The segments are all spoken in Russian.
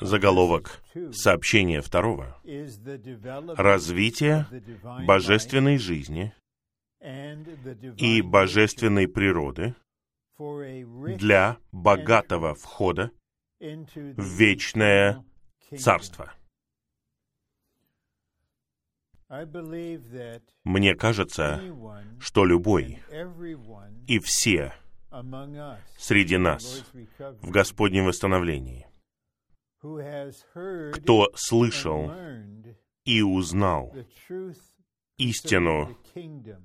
Заголовок сообщения второго — развитие божественной жизни и божественной природы для богатого входа в вечное царство. Мне кажется, что любой и все среди нас в Господнем восстановлении, кто слышал и узнал истину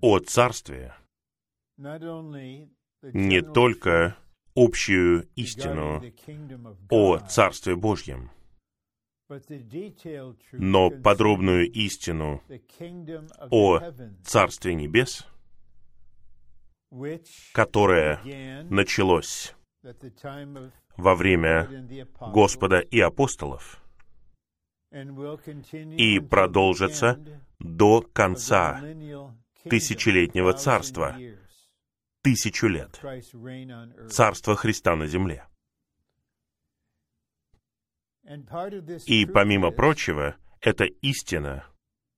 о Царстве, не только общую истину о Царстве Божьем, но подробную истину о Царстве Небес, которое началось во время Господа и апостолов. И продолжится до конца тысячелетнего царства, тысячу лет, царство Христа на земле. И помимо прочего, эта истина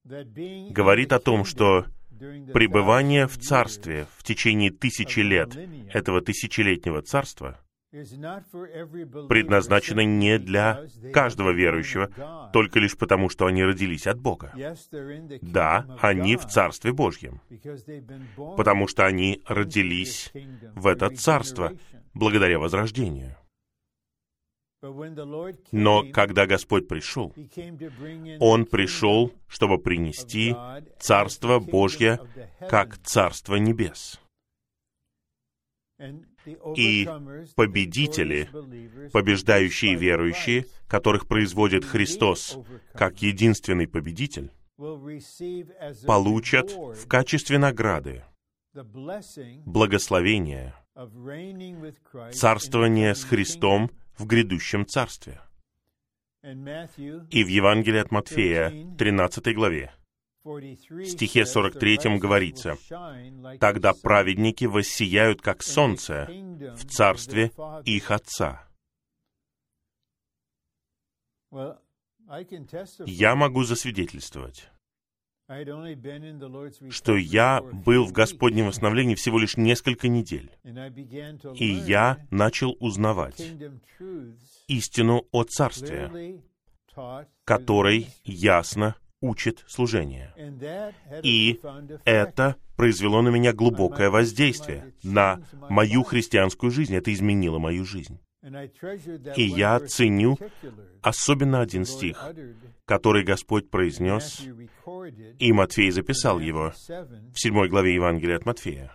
говорит о том, что пребывание в царстве в течение тысячи лет этого тысячелетнего царства предназначено не для каждого верующего, только лишь потому, что они родились от Бога. Да, они в Царстве Божьем, потому что они родились в это Царство благодаря возрождению. Но когда Господь пришел, Он пришел, чтобы принести Царство Божье как Царство Небес. И победители, побеждающие верующие, которых производит Христос как единственный победитель, получат в качестве награды благословение, царствование с Христом в грядущем царстве. И в Евангелии от Матфея, 13 главе, стихе 43 говорится, «Тогда праведники воссияют, как солнце, в царстве их Отца». Я могу засвидетельствовать, что я был в Господнем восстановлении всего лишь несколько недель, и я начал узнавать истину о Царстве, которой ясно учит служение. И это произвело на меня глубокое воздействие на мою христианскую жизнь. Это изменило мою жизнь. И я ценю особенно один стих, который Господь произнес, и Матфей записал его в седьмой главе Евангелия от Матфея.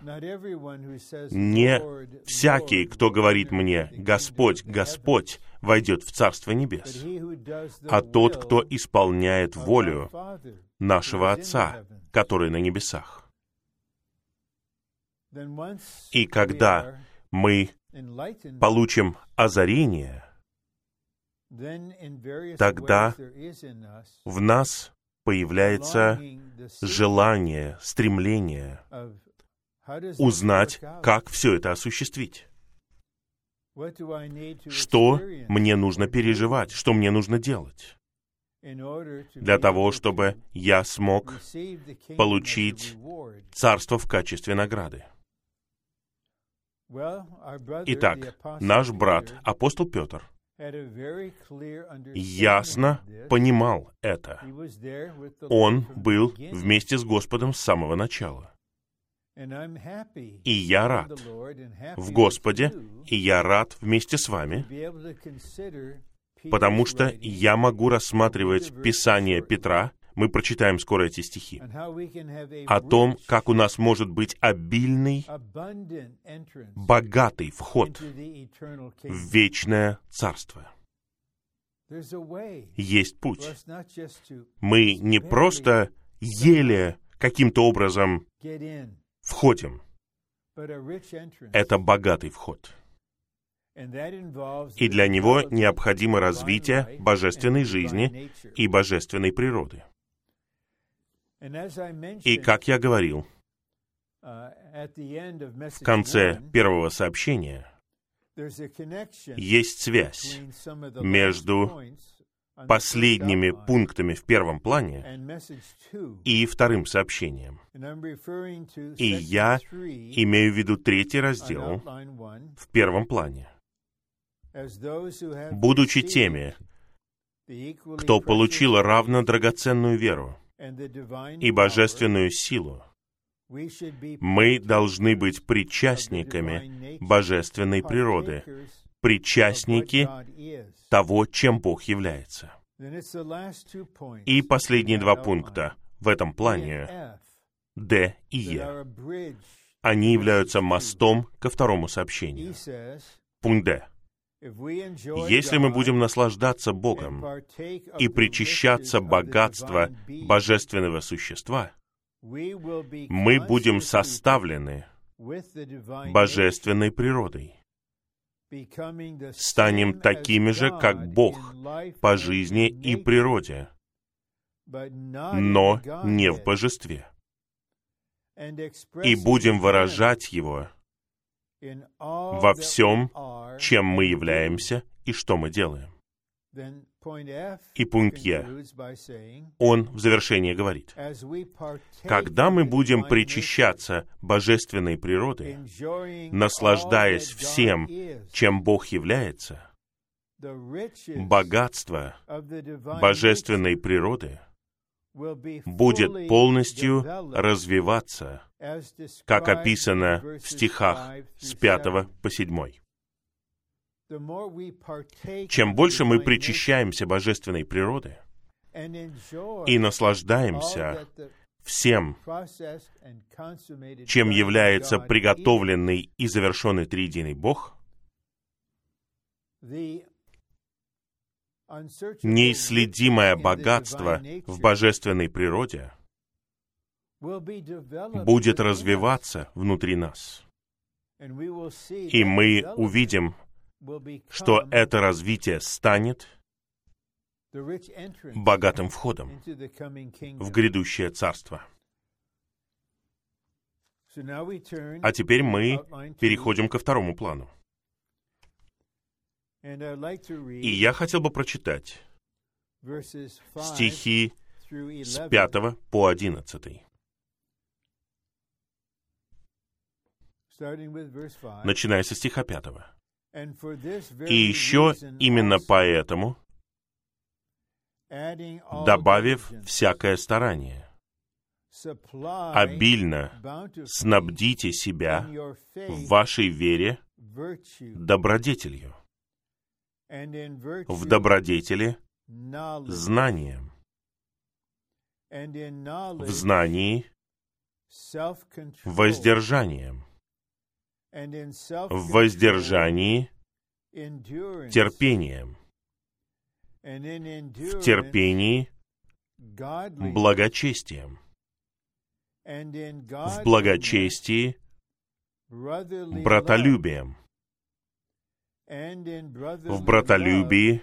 «Не всякий, кто говорит мне, Господь, Господь, войдет в Царство Небес, а тот, кто исполняет волю нашего Отца, который на небесах». И когда мы получим озарение, тогда в нас появляется желание, стремление узнать, как все это осуществить. Что мне нужно переживать, что мне нужно делать для того, чтобы я смог получить царство в качестве награды. Итак, наш брат, апостол Петр, ясно понимал это. Он был вместе с Господом с самого начала. И я рад в Господе, и я рад вместе с вами, потому что я могу рассматривать Писание Петра. Мы прочитаем скоро эти стихи, о том, как у нас может быть обильный, богатый вход в вечное Царство. Есть путь. Мы не просто еле каким-то образом входим. Это богатый вход. И для него необходимо развитие божественной жизни и божественной природы. И, как я говорил, uh, в конце первого сообщения, есть связь между последними пунктами в первом плане и вторым сообщением. И я имею в виду третий раздел в первом плане. Будучи теми, кто получил равно драгоценную веру и божественную силу, мы должны быть причастниками божественной природы, причастники того, чем Бог является. И последние два пункта в этом плане, Д и Е, они являются мостом ко второму сообщению. Пункт Д. Если мы будем наслаждаться Богом и причащаться богатства божественного существа, мы будем составлены божественной природой. Станем такими же, как Бог, по жизни и природе, но не в божестве. И будем выражать Его во всем, чем мы являемся и что мы делаем. И пункт Е. Он в завершении говорит, когда мы будем причащаться божественной природы, наслаждаясь всем, чем Бог является, богатство божественной природы будет полностью развиваться, как описано в стихах с 5 по 7. Чем больше мы причащаемся божественной природы и наслаждаемся всем, чем является приготовленный и завершенный триединый Бог, неисследимое богатство в божественной природе будет развиваться внутри нас. И мы увидим что это развитие станет богатым входом в грядущее царство. А теперь мы переходим ко второму плану. И я хотел бы прочитать стихи с 5 по 11. Начиная со стиха 5. И еще именно поэтому, добавив всякое старание, обильно снабдите себя в вашей вере добродетелью, в добродетели знанием, в знании воздержанием, в воздержании терпением, в терпении благочестием, в благочестии братолюбием, в братолюбии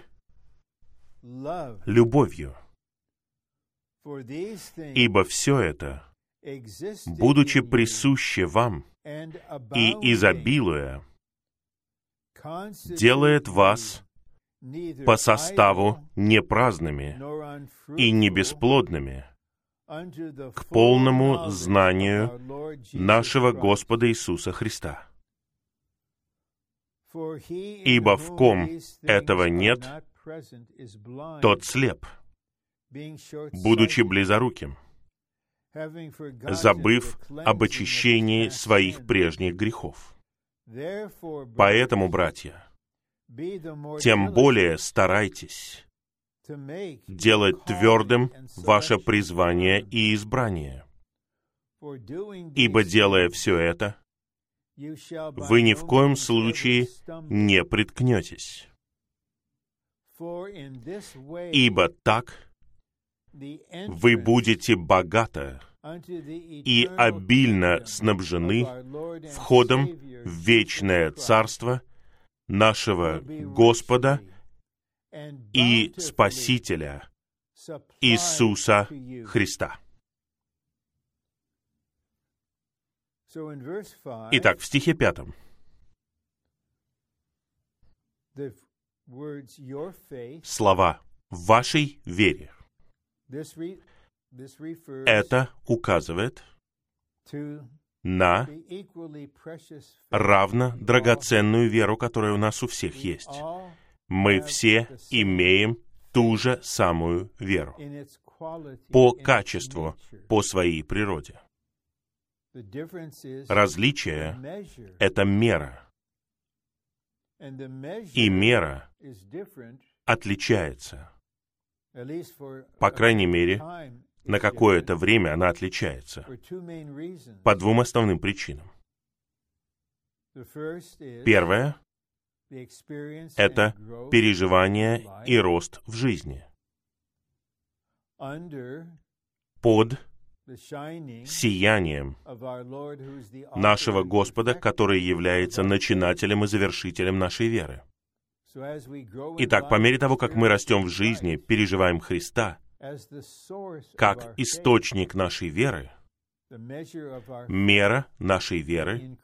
любовью. Ибо все это, будучи присуще вам, и изобилуя, делает вас по составу не праздными и не бесплодными к полному знанию нашего Господа Иисуса Христа. Ибо в ком этого нет, тот слеп, будучи близоруким забыв об очищении своих прежних грехов. Поэтому, братья, тем более старайтесь делать твердым ваше призвание и избрание. Ибо, делая все это, вы ни в коем случае не приткнетесь. Ибо так вы будете богато и обильно снабжены входом в вечное Царство нашего Господа и Спасителя Иисуса Христа. Итак, в стихе пятом. слова «вашей вере». Это указывает на равно драгоценную веру, которая у нас у всех есть. Мы все имеем ту же самую веру по качеству, по своей природе. Различие — это мера. И мера отличается. По крайней мере, на какое-то время она отличается. По двум основным причинам. Первое — это переживание и рост в жизни. Под сиянием нашего Господа, который является начинателем и завершителем нашей веры. Итак, по мере того, как мы растем в жизни, переживаем Христа, как источник нашей веры, мера нашей веры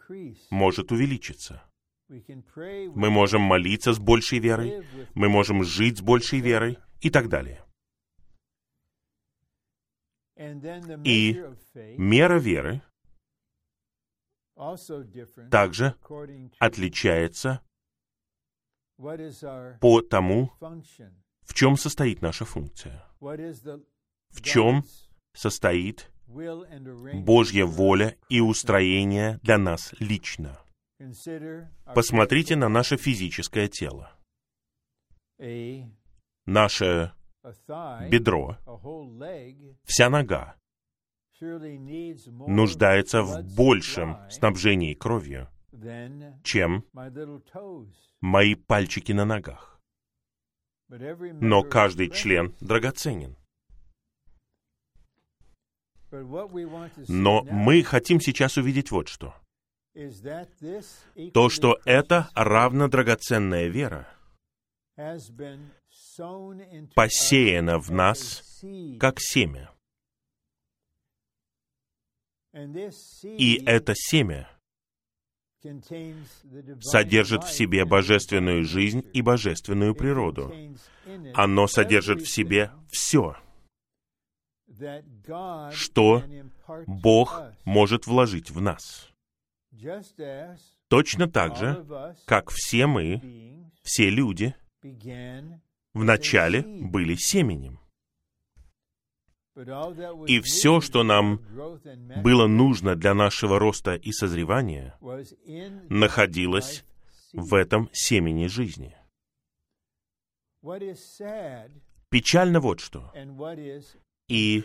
может увеличиться. Мы можем молиться с большей верой, мы можем жить с большей верой и так далее. И мера веры также отличается по тому, в чем состоит наша функция, в чем состоит Божья воля и устроение для нас лично. Посмотрите на наше физическое тело. Наше бедро, вся нога нуждается в большем снабжении кровью, чем мои пальчики на ногах. Но каждый член драгоценен. Но мы хотим сейчас увидеть вот что. То, что это равно драгоценная вера, посеяно в нас как семя. И это семя содержит в себе божественную жизнь и божественную природу. Оно содержит в себе все, что Бог может вложить в нас. Точно так же, как все мы, все люди, вначале были семенем. И все, что нам было нужно для нашего роста и созревания, находилось в этом семени жизни. Печально вот что. И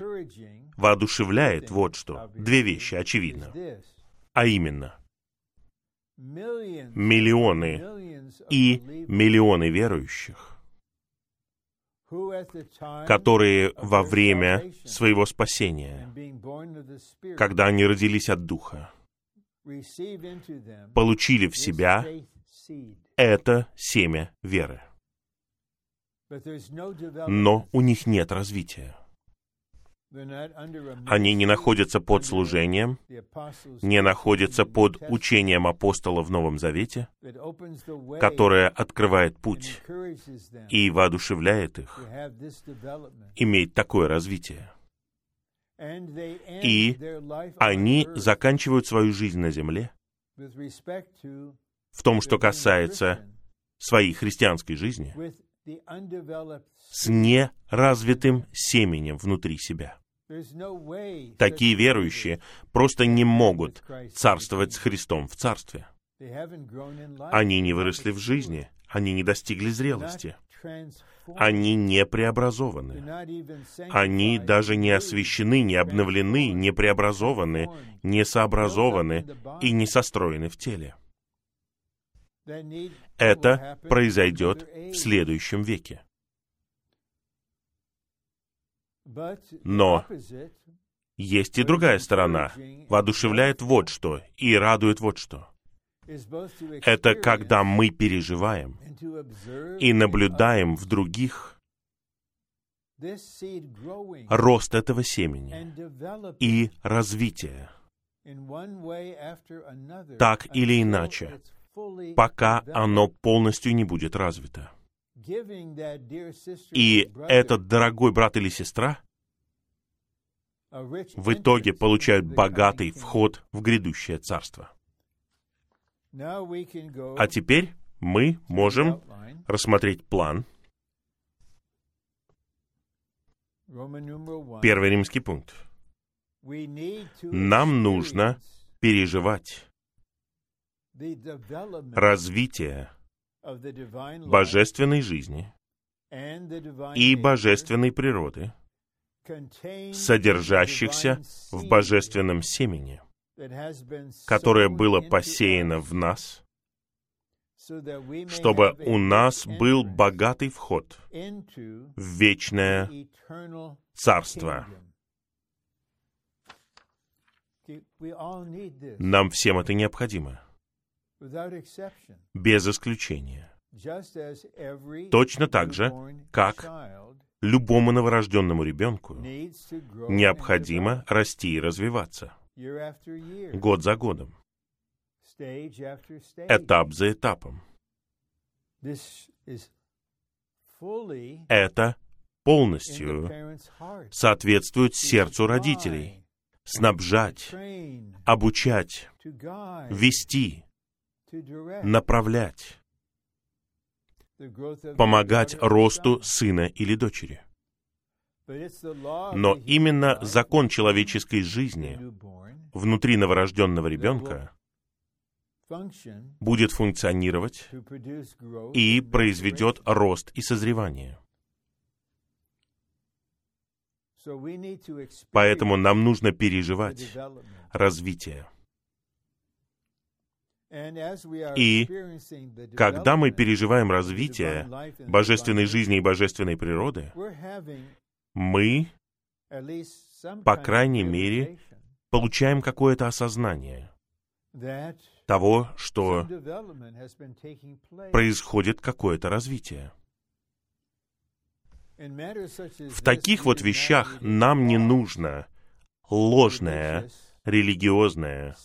воодушевляет вот что. Две вещи, очевидно. А именно, миллионы и миллионы верующих которые во время своего спасения, когда они родились от Духа, получили в себя это семя веры. Но у них нет развития. Они не находятся под служением, не находятся под учением апостола в Новом Завете, которое открывает путь и воодушевляет их иметь такое развитие. И они заканчивают свою жизнь на земле в том, что касается своей христианской жизни, с неразвитым семенем внутри себя. Такие верующие просто не могут царствовать с Христом в царстве. Они не выросли в жизни, они не достигли зрелости, они не преобразованы, они даже не освящены, не обновлены, не преобразованы, не сообразованы и не состроены в теле. Это произойдет в следующем веке. Но есть и другая сторона. Воодушевляет вот что и радует вот что. Это когда мы переживаем и наблюдаем в других рост этого семени и развитие. Так или иначе, пока оно полностью не будет развито. И этот дорогой брат или сестра в итоге получают богатый вход в грядущее царство. А теперь мы можем рассмотреть план. Первый римский пункт. Нам нужно переживать развитие божественной жизни и божественной природы, содержащихся в божественном семени, которое было посеяно в нас, чтобы у нас был богатый вход в вечное царство. Нам всем это необходимо без исключения. Точно так же, как любому новорожденному ребенку необходимо расти и развиваться. год за годом, этап за этапом. Это полностью соответствует сердцу родителей. Снабжать, обучать, вести, направлять, помогать росту сына или дочери. Но именно закон человеческой жизни внутри новорожденного ребенка будет функционировать и произведет рост и созревание. Поэтому нам нужно переживать развитие. И когда мы переживаем развитие божественной жизни и божественной природы, мы, по крайней мере, получаем какое-то осознание того, что происходит какое-то развитие. В таких вот вещах нам не нужно ложное, религиозное,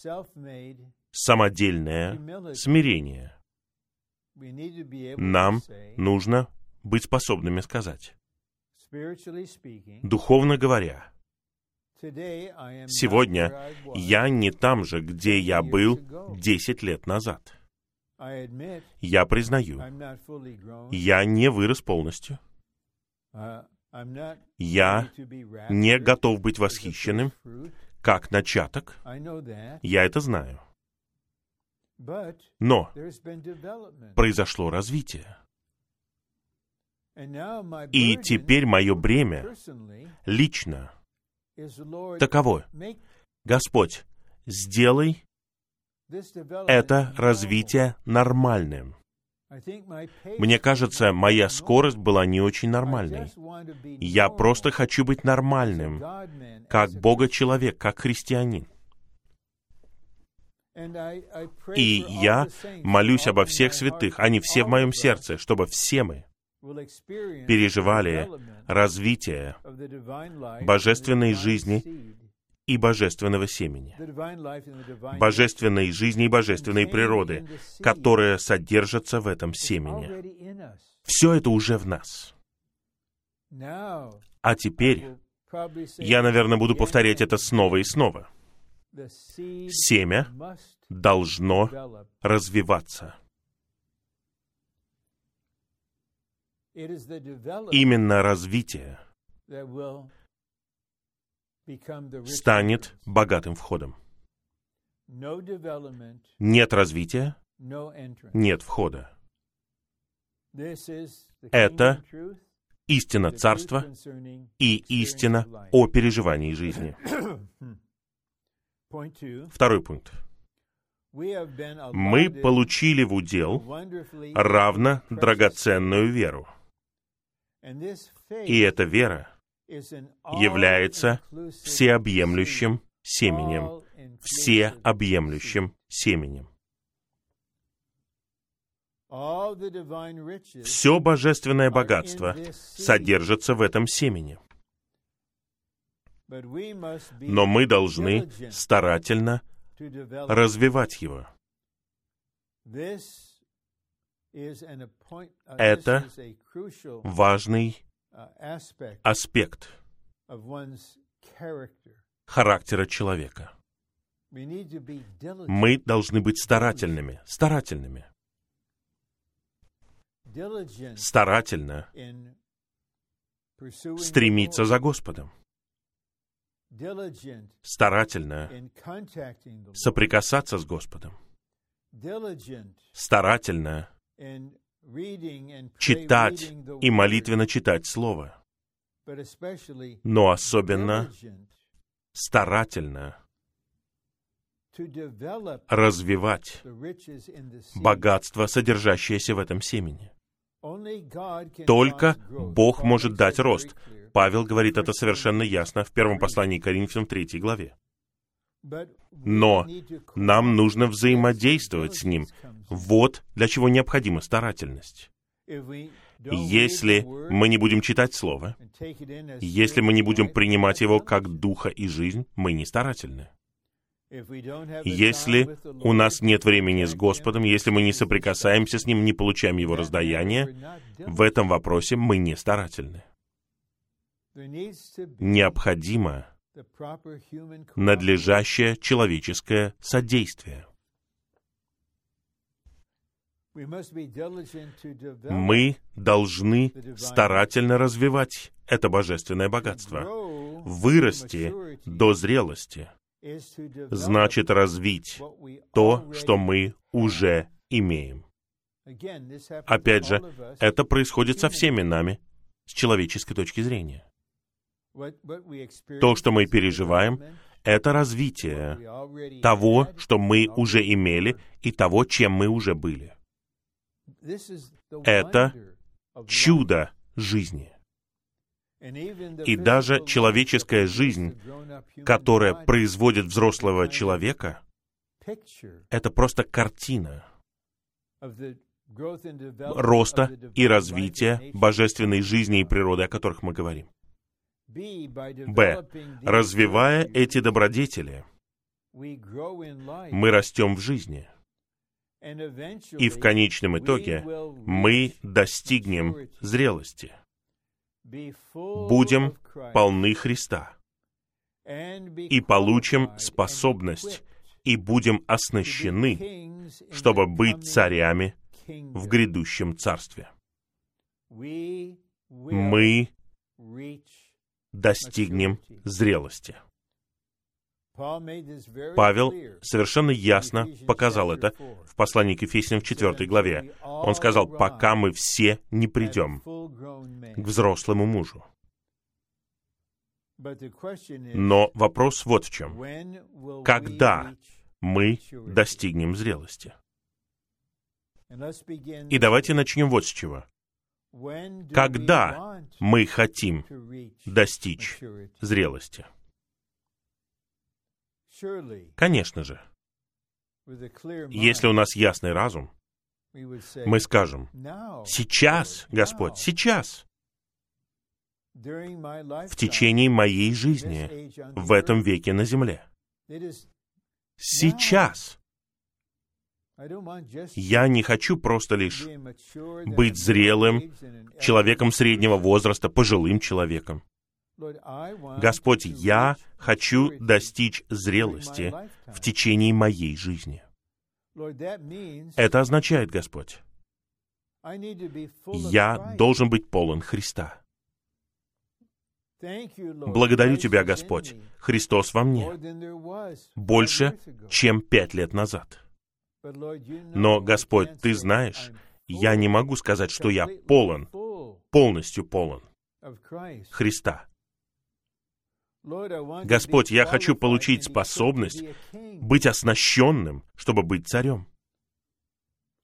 самодельное смирение. Нам нужно быть способными сказать, духовно говоря, сегодня я не там же, где я был 10 лет назад. Я признаю, я не вырос полностью. Я не готов быть восхищенным, как начаток. Я это знаю. Но произошло развитие. И теперь мое бремя лично таково. Господь, сделай это развитие нормальным. Мне кажется, моя скорость была не очень нормальной. Я просто хочу быть нормальным, как Бога-человек, как христианин. И я молюсь обо всех святых, они все в моем сердце, чтобы все мы переживали развитие божественной жизни и божественного семени, божественной жизни и божественной природы, которая содержится в этом семени. Все это уже в нас. А теперь я, наверное, буду повторять это снова и снова — семя должно развиваться. Именно развитие станет богатым входом. Нет развития, нет входа. Это истина Царства и истина о переживании жизни. Второй пункт. Мы получили в удел равно драгоценную веру. И эта вера является всеобъемлющим семенем, всеобъемлющим семенем. Все божественное богатство содержится в этом семени. Но мы должны старательно развивать его. Это важный аспект характера человека. Мы должны быть старательными, старательными. Старательно стремиться за Господом. Старательно соприкасаться с Господом. Старательно читать и молитвенно читать Слово. Но особенно старательно развивать богатство, содержащееся в этом семени. Только Бог может дать рост. Павел говорит это совершенно ясно в первом послании к Коринфянам 3 главе. Но нам нужно взаимодействовать с Ним. Вот для чего необходима старательность. Если мы не будем читать Слово, если мы не будем принимать его как духа и жизнь, мы не старательны. Если у нас нет времени с Господом, если мы не соприкасаемся с Ним, не получаем Его раздаяние, в этом вопросе мы не старательны. Необходимо надлежащее человеческое содействие. Мы должны старательно развивать это божественное богатство, вырасти до зрелости, значит развить то, что мы уже имеем. Опять же, это происходит со всеми нами с человеческой точки зрения. То, что мы переживаем, это развитие того, что мы уже имели, и того, чем мы уже были. Это чудо жизни. И даже человеческая жизнь, которая производит взрослого человека, это просто картина роста и развития божественной жизни и природы, о которых мы говорим. Б. Развивая эти добродетели, мы растем в жизни. И в конечном итоге мы достигнем зрелости. Будем полны Христа и получим способность и будем оснащены, чтобы быть царями в грядущем царстве. Мы достигнем зрелости. Павел совершенно ясно показал это в послании к Ефесянам в 4 главе. Он сказал, пока мы все не придем к взрослому мужу. Но вопрос вот в чем. Когда мы достигнем зрелости? И давайте начнем вот с чего. Когда мы хотим достичь зрелости? Конечно же. Если у нас ясный разум, мы скажем, сейчас, Господь, сейчас, в течение моей жизни, в этом веке на земле. Сейчас. Я не хочу просто лишь быть зрелым, человеком среднего возраста, пожилым человеком. Господь, я хочу достичь зрелости в течение моей жизни. Это означает, Господь, я должен быть полон Христа. Благодарю Тебя, Господь. Христос во мне. Больше, чем пять лет назад. Но, Господь, Ты знаешь, я не могу сказать, что я полон, полностью полон Христа. Господь, я хочу получить способность быть оснащенным, чтобы быть царем.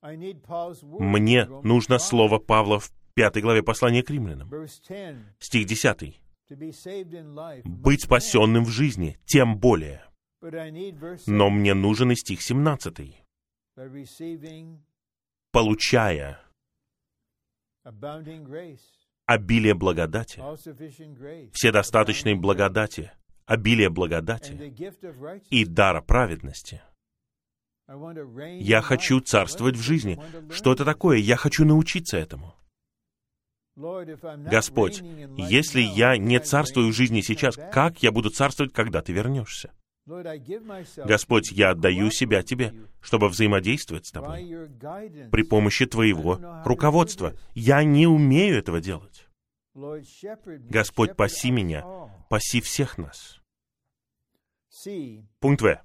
Мне нужно слово Павла в пятой главе послания к римлянам. Стих 10. Быть спасенным в жизни, тем более. Но мне нужен и стих 17. Получая обилие благодати, вседостаточной благодати, обилие благодати и дара праведности. Я хочу царствовать в жизни. Что это такое? Я хочу научиться этому. Господь, если я не царствую в жизни сейчас, как я буду царствовать, когда ты вернешься? Господь, я отдаю себя Тебе, чтобы взаимодействовать с Тобой при помощи Твоего руководства. Я не умею этого делать. Господь, паси меня, паси всех нас. Пункт В.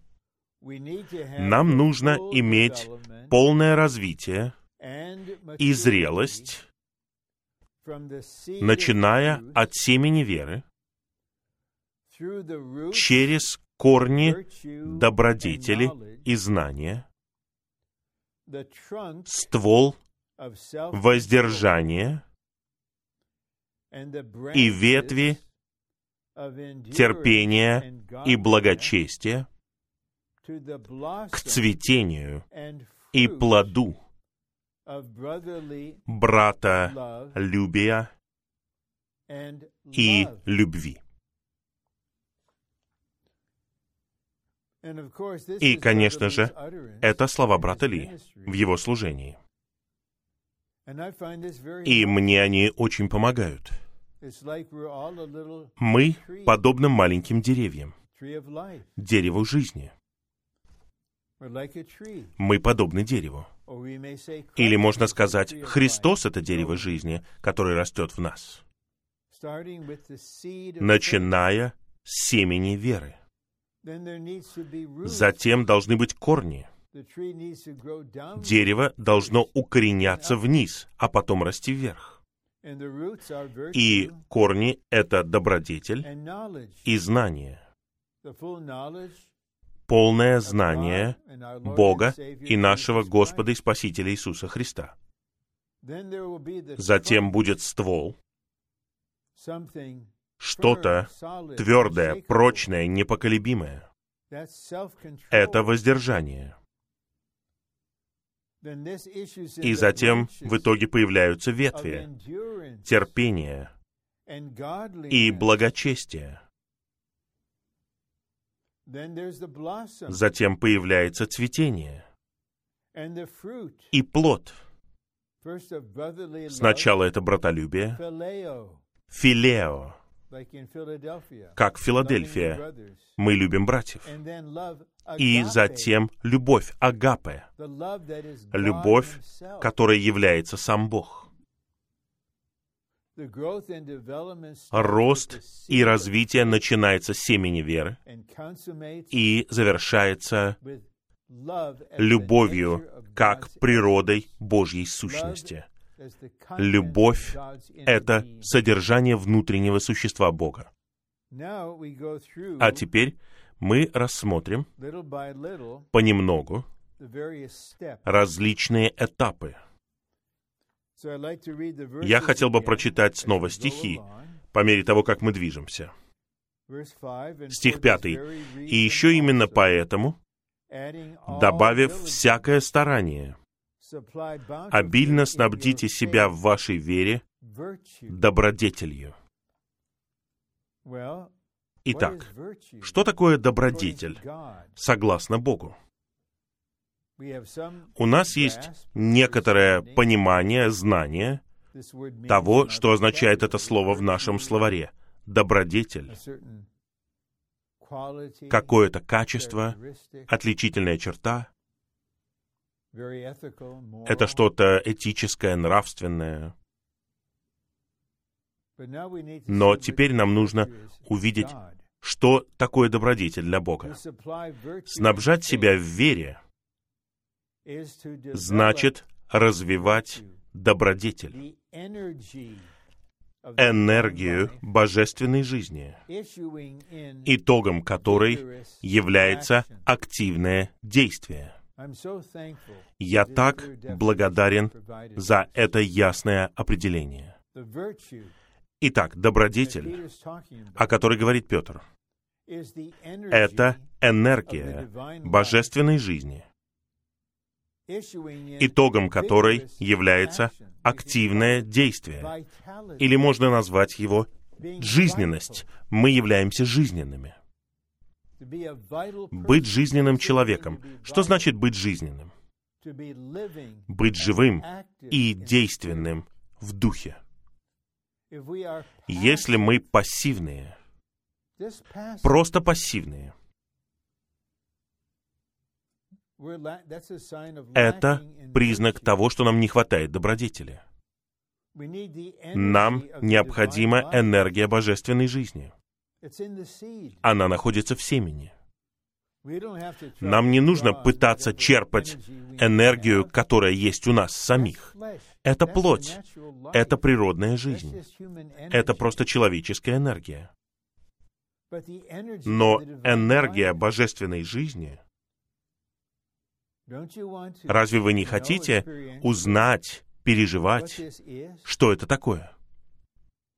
Нам нужно иметь полное развитие и зрелость, начиная от семени веры, через корни добродетели и знания, ствол воздержания и ветви терпения и благочестия к цветению и плоду брата любия и любви. И, конечно же, это слова брата Ли в его служении. И мне они очень помогают. Мы подобны маленьким деревьям, дереву жизни. Мы подобны дереву. Или можно сказать, Христос — это дерево жизни, которое растет в нас, начиная с семени веры. Затем должны быть корни. Дерево должно укореняться вниз, а потом расти вверх. И корни — это добродетель и знание. Полное знание Бога и нашего Господа и Спасителя Иисуса Христа. Затем будет ствол, что-то твердое, прочное, непоколебимое. Это воздержание. И затем в итоге появляются ветви, терпение и благочестие. Затем появляется цветение и плод. Сначала это братолюбие, филео, как Филадельфия. Мы любим братьев. И затем любовь, агапе, любовь, которая является сам Бог. Рост и развитие начинается с семени веры и завершается любовью как природой Божьей сущности. Любовь — это содержание внутреннего существа Бога. А теперь мы рассмотрим понемногу различные этапы. Я хотел бы прочитать снова стихи по мере того, как мы движемся. Стих пятый. «И еще именно поэтому, добавив всякое старание, обильно снабдите себя в вашей вере добродетелью. Итак, что такое добродетель, согласно Богу? У нас есть некоторое понимание, знание того, что означает это слово в нашем словаре. Добродетель. Какое-то качество, отличительная черта, это что-то этическое, нравственное. Но теперь нам нужно увидеть, что такое добродетель для Бога. Снабжать себя в вере значит развивать добродетель, энергию божественной жизни, итогом которой является активное действие. Я так благодарен за это ясное определение. Итак, добродетель, о которой говорит Петр, это энергия божественной жизни, итогом которой является активное действие, или можно назвать его жизненность. Мы являемся жизненными. Быть жизненным человеком. Что значит быть жизненным? Быть живым и действенным в духе. Если мы пассивные, просто пассивные, это признак того, что нам не хватает добродетели. Нам необходима энергия божественной жизни. Она находится в семени. Нам не нужно пытаться черпать энергию, которая есть у нас самих. Это плоть, это природная жизнь, это просто человеческая энергия. Но энергия божественной жизни, разве вы не хотите узнать, переживать, что это такое?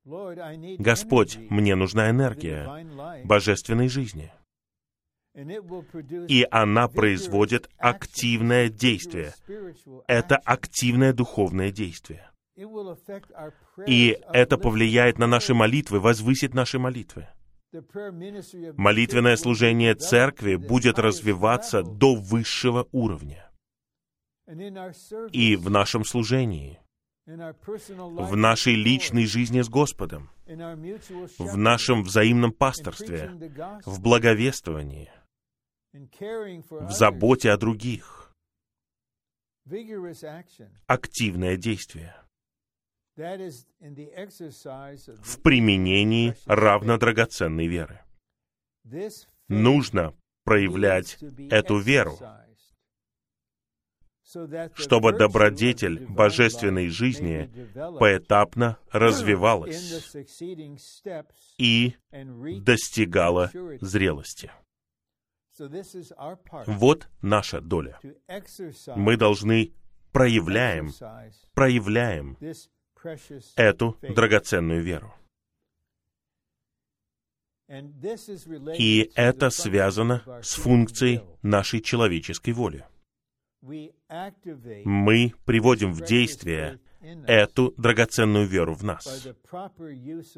Господь, мне нужна энергия божественной жизни. И она производит активное действие. Это активное духовное действие. И это повлияет на наши молитвы, возвысит наши молитвы. Молитвенное служение церкви будет развиваться до высшего уровня. И в нашем служении, в нашей личной жизни с Господом, в нашем взаимном пасторстве, в благовествовании, в заботе о других, активное действие. В применении равнодрагоценной веры. Нужно проявлять эту веру, чтобы добродетель божественной жизни поэтапно развивалась и достигала зрелости. Вот наша доля. Мы должны проявляем, проявляем эту драгоценную веру. И это связано с функцией нашей человеческой воли. Мы приводим в действие эту драгоценную веру в нас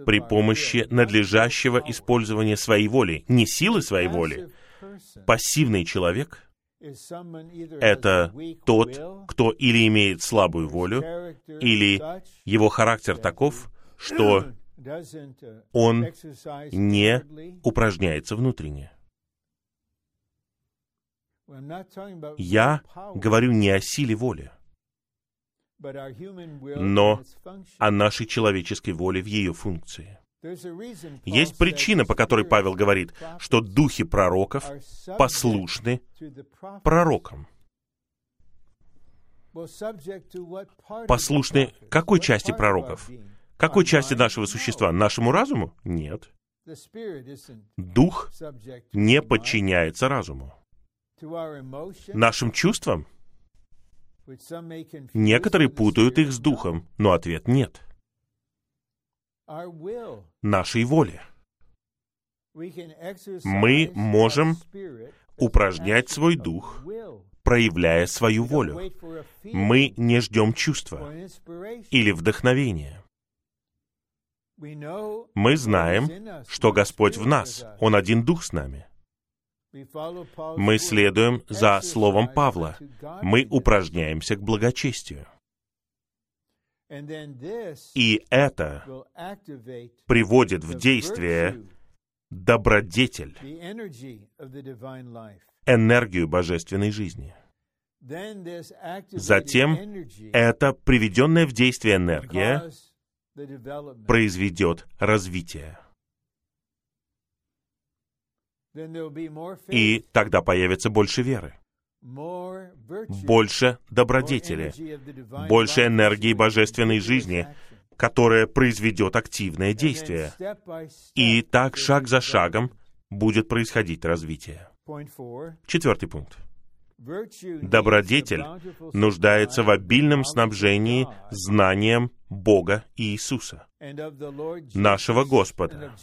при помощи надлежащего использования своей воли, не силы своей воли. Пассивный человек — это тот, кто или имеет слабую волю, или его характер таков, что он не упражняется внутренне. Я говорю не о силе воли, но о нашей человеческой воле в ее функции. Есть причина, по которой Павел говорит, что духи пророков послушны пророкам. Послушны какой части пророков? Какой части нашего существа? Нашему разуму? Нет. Дух не подчиняется разуму. Нашим чувствам? Некоторые путают их с духом, но ответ нет. Нашей воли. Мы можем упражнять свой дух, проявляя свою волю. Мы не ждем чувства или вдохновения. Мы знаем, что Господь в нас, Он один Дух с нами. Мы следуем за словом Павла. Мы упражняемся к благочестию. И это приводит в действие добродетель, энергию божественной жизни. Затем эта приведенная в действие энергия произведет развитие. И тогда появится больше веры, больше добродетели, больше энергии божественной жизни, которая произведет активное действие. И так шаг за шагом будет происходить развитие. Четвертый пункт. Добродетель нуждается в обильном снабжении знанием Бога и Иисуса, нашего Господа.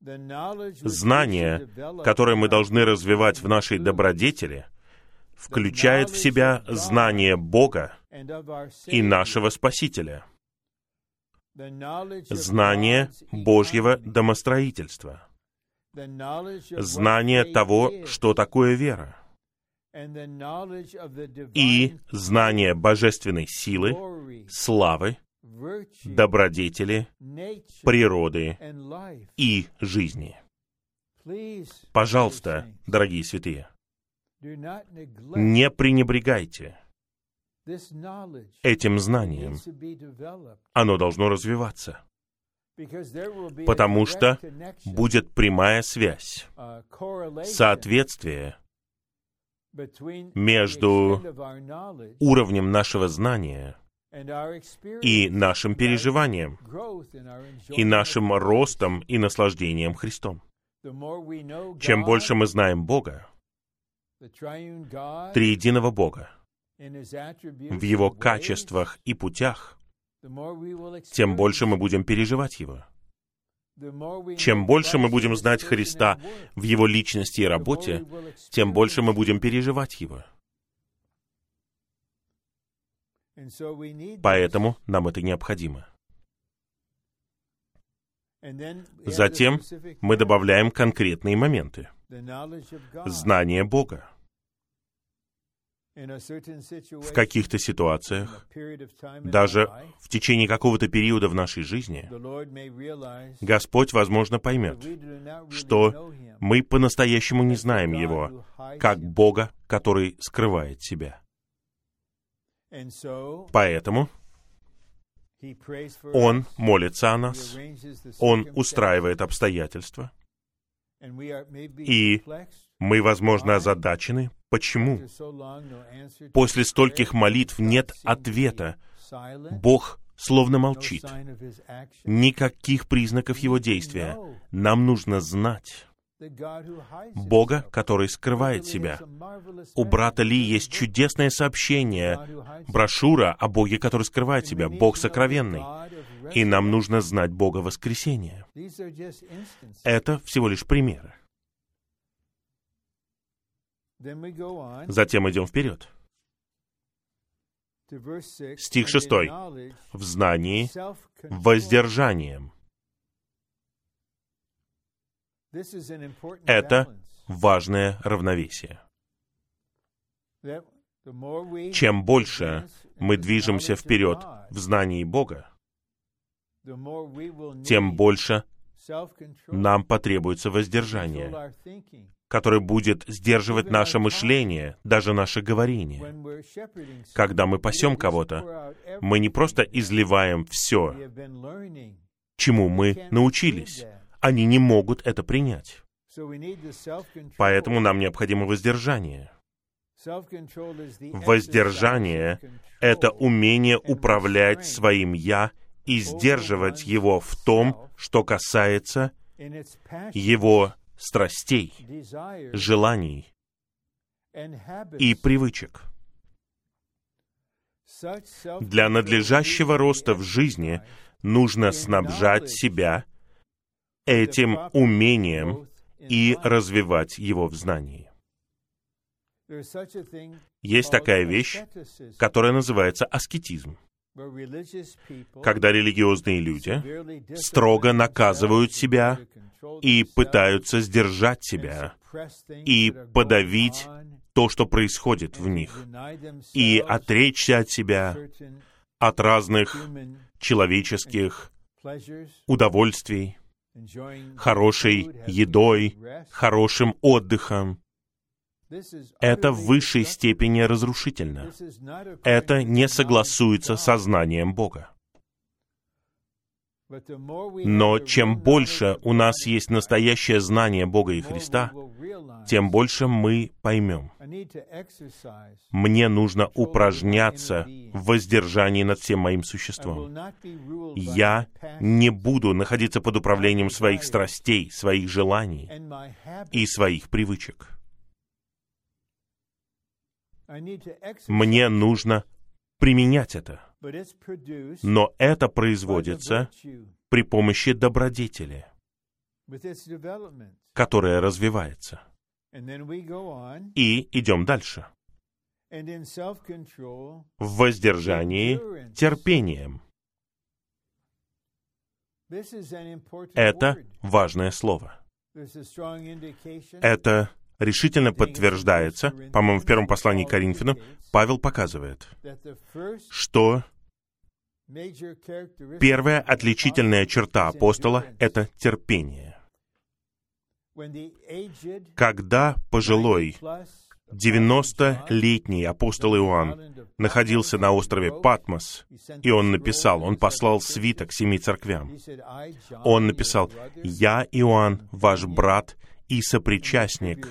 Знание, которое мы должны развивать в нашей добродетели, включает в себя знание Бога и нашего Спасителя. знание Божьего домостроительства, знание того, что такое вера, и знание божественной силы, славы, добродетели, природы и жизни. Пожалуйста, дорогие святые, не пренебрегайте этим знанием. Оно должно развиваться, потому что будет прямая связь, соответствие между уровнем нашего знания и нашим переживанием, и нашим ростом и наслаждением Христом. Чем больше мы знаем Бога, триединого Бога, в Его качествах и путях, тем больше мы будем переживать Его. Чем больше мы будем знать Христа в Его личности и работе, тем больше мы будем переживать Его. Поэтому нам это необходимо. Затем мы добавляем конкретные моменты. Знание Бога. В каких-то ситуациях, даже в течение какого-то периода в нашей жизни, Господь, возможно, поймет, что мы по-настоящему не знаем Его, как Бога, который скрывает себя. Поэтому Он молится о нас, Он устраивает обстоятельства, и мы, возможно, озадачены, почему? После стольких молитв нет ответа. Бог словно молчит. Никаких признаков Его действия. Нам нужно знать, Бога, который скрывает себя. У брата Ли есть чудесное сообщение, брошюра о Боге, который скрывает себя, Бог сокровенный. И нам нужно знать Бога воскресения. Это всего лишь примеры. Затем идем вперед. Стих шестой. В знании воздержанием. Это важное равновесие. Чем больше мы движемся вперед в знании Бога, тем больше нам потребуется воздержание, которое будет сдерживать наше мышление, даже наше говорение. Когда мы пасем кого-то, мы не просто изливаем все, чему мы научились, они не могут это принять. Поэтому нам необходимо воздержание. Воздержание — это умение управлять своим «я» и сдерживать его в том, что касается его страстей, желаний и привычек. Для надлежащего роста в жизни нужно снабжать себя этим умением и развивать его в знании. Есть такая вещь, которая называется аскетизм, когда религиозные люди строго наказывают себя и пытаются сдержать себя и подавить то, что происходит в них, и отречься от себя, от разных человеческих удовольствий, хорошей едой, хорошим отдыхом. Это в высшей степени разрушительно. Это не согласуется со знанием Бога. Но чем больше у нас есть настоящее знание Бога и Христа, тем больше мы поймем. Мне нужно упражняться в воздержании над всем моим существом. Я не буду находиться под управлением своих страстей, своих желаний и своих привычек. Мне нужно применять это. Но это производится при помощи добродетели, которая развивается. И идем дальше. В воздержании терпением. Это важное слово. Это решительно подтверждается, по-моему, в первом послании к Коринфянам, Павел показывает, что первая отличительная черта апостола — это терпение. Когда пожилой 90-летний апостол Иоанн находился на острове Патмос, и он написал, он послал свиток семи церквям. Он написал, «Я, Иоанн, ваш брат и сопричастник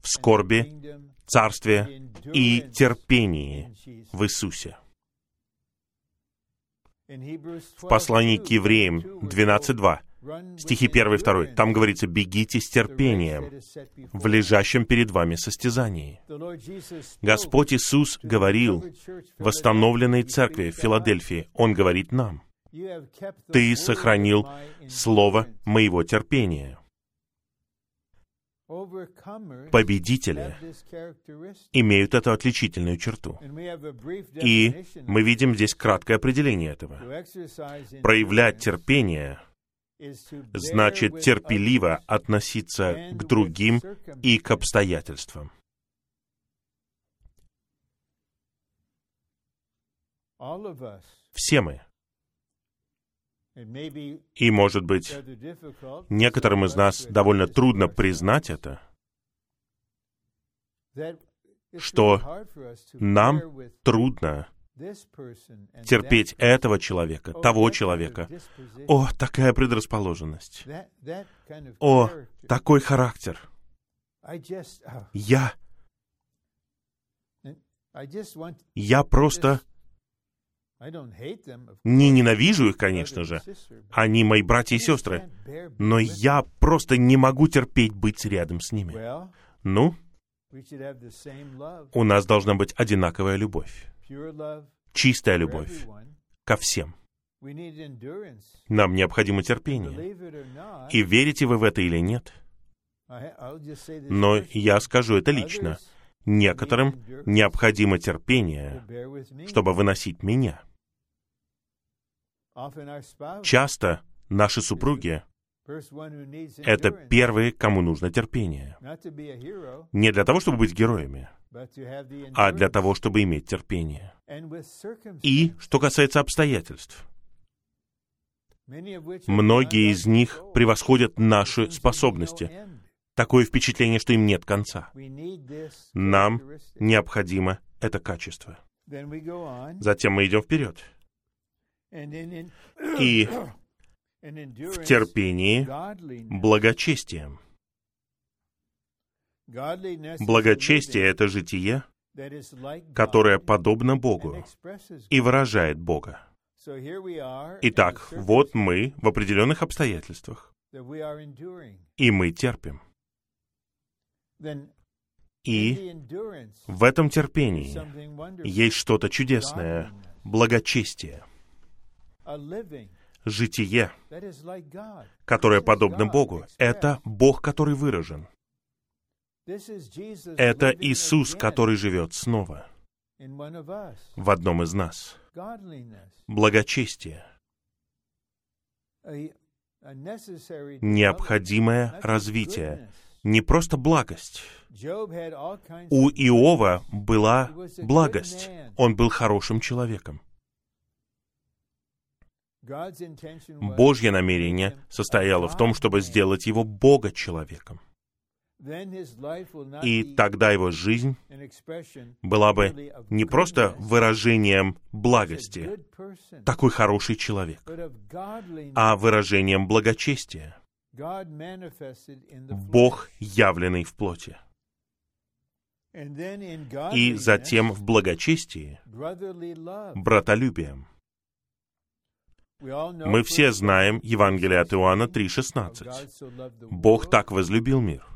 в скорби, царстве и терпении в Иисусе». В послании к евреям 12.2 стихи 1 и 2. Там говорится, «Бегите с терпением в лежащем перед вами состязании». Господь Иисус говорил восстановленной церкви в Филадельфии, Он говорит нам, «Ты сохранил слово моего терпения». Победители имеют эту отличительную черту. И мы видим здесь краткое определение этого. Проявлять терпение — значит терпеливо относиться к другим и к обстоятельствам. Все мы. И, может быть, некоторым из нас довольно трудно признать это, что нам трудно терпеть этого человека, того человека. О, такая предрасположенность. О, такой характер. Я... Я просто не ненавижу их, конечно же. Они мои братья и сестры. Но я просто не могу терпеть быть рядом с ними. Ну, у нас должна быть одинаковая любовь чистая любовь ко всем. Нам необходимо терпение. И верите вы в это или нет? Но я скажу это лично. Некоторым необходимо терпение, чтобы выносить меня. Часто наши супруги это первые, кому нужно терпение. Не для того, чтобы быть героями, а для того, чтобы иметь терпение. И что касается обстоятельств, многие из них превосходят наши способности. Такое впечатление, что им нет конца. Нам необходимо это качество. Затем мы идем вперед. И в терпении благочестием. Благочестие — это житие, которое подобно Богу и выражает Бога. Итак, вот мы в определенных обстоятельствах, и мы терпим. И в этом терпении есть что-то чудесное, благочестие, житие, которое подобно Богу. Это Бог, который выражен. Это Иисус, который живет снова в одном из нас. Благочестие. Необходимое развитие. Не просто благость. У Иова была благость. Он был хорошим человеком. Божье намерение состояло в том, чтобы сделать его Бога человеком. И тогда его жизнь была бы не просто выражением благости, такой хороший человек, а выражением благочестия. Бог, явленный в плоти. И затем в благочестии, братолюбием. Мы все знаем Евангелие от Иоанна 3,16. Бог так возлюбил мир,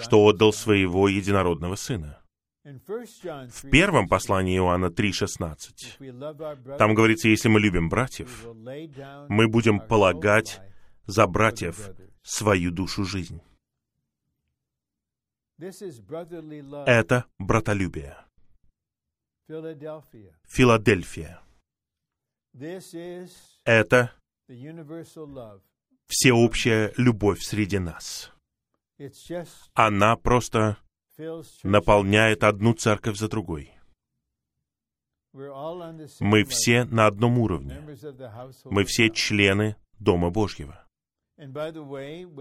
что отдал своего единородного Сына. В первом послании Иоанна 3,16 там говорится, если мы любим братьев, мы будем полагать за братьев свою душу жизнь. Это братолюбие. Филадельфия. Это всеобщая любовь среди нас. Она просто наполняет одну церковь за другой. Мы все на одном уровне. Мы все члены Дома Божьего.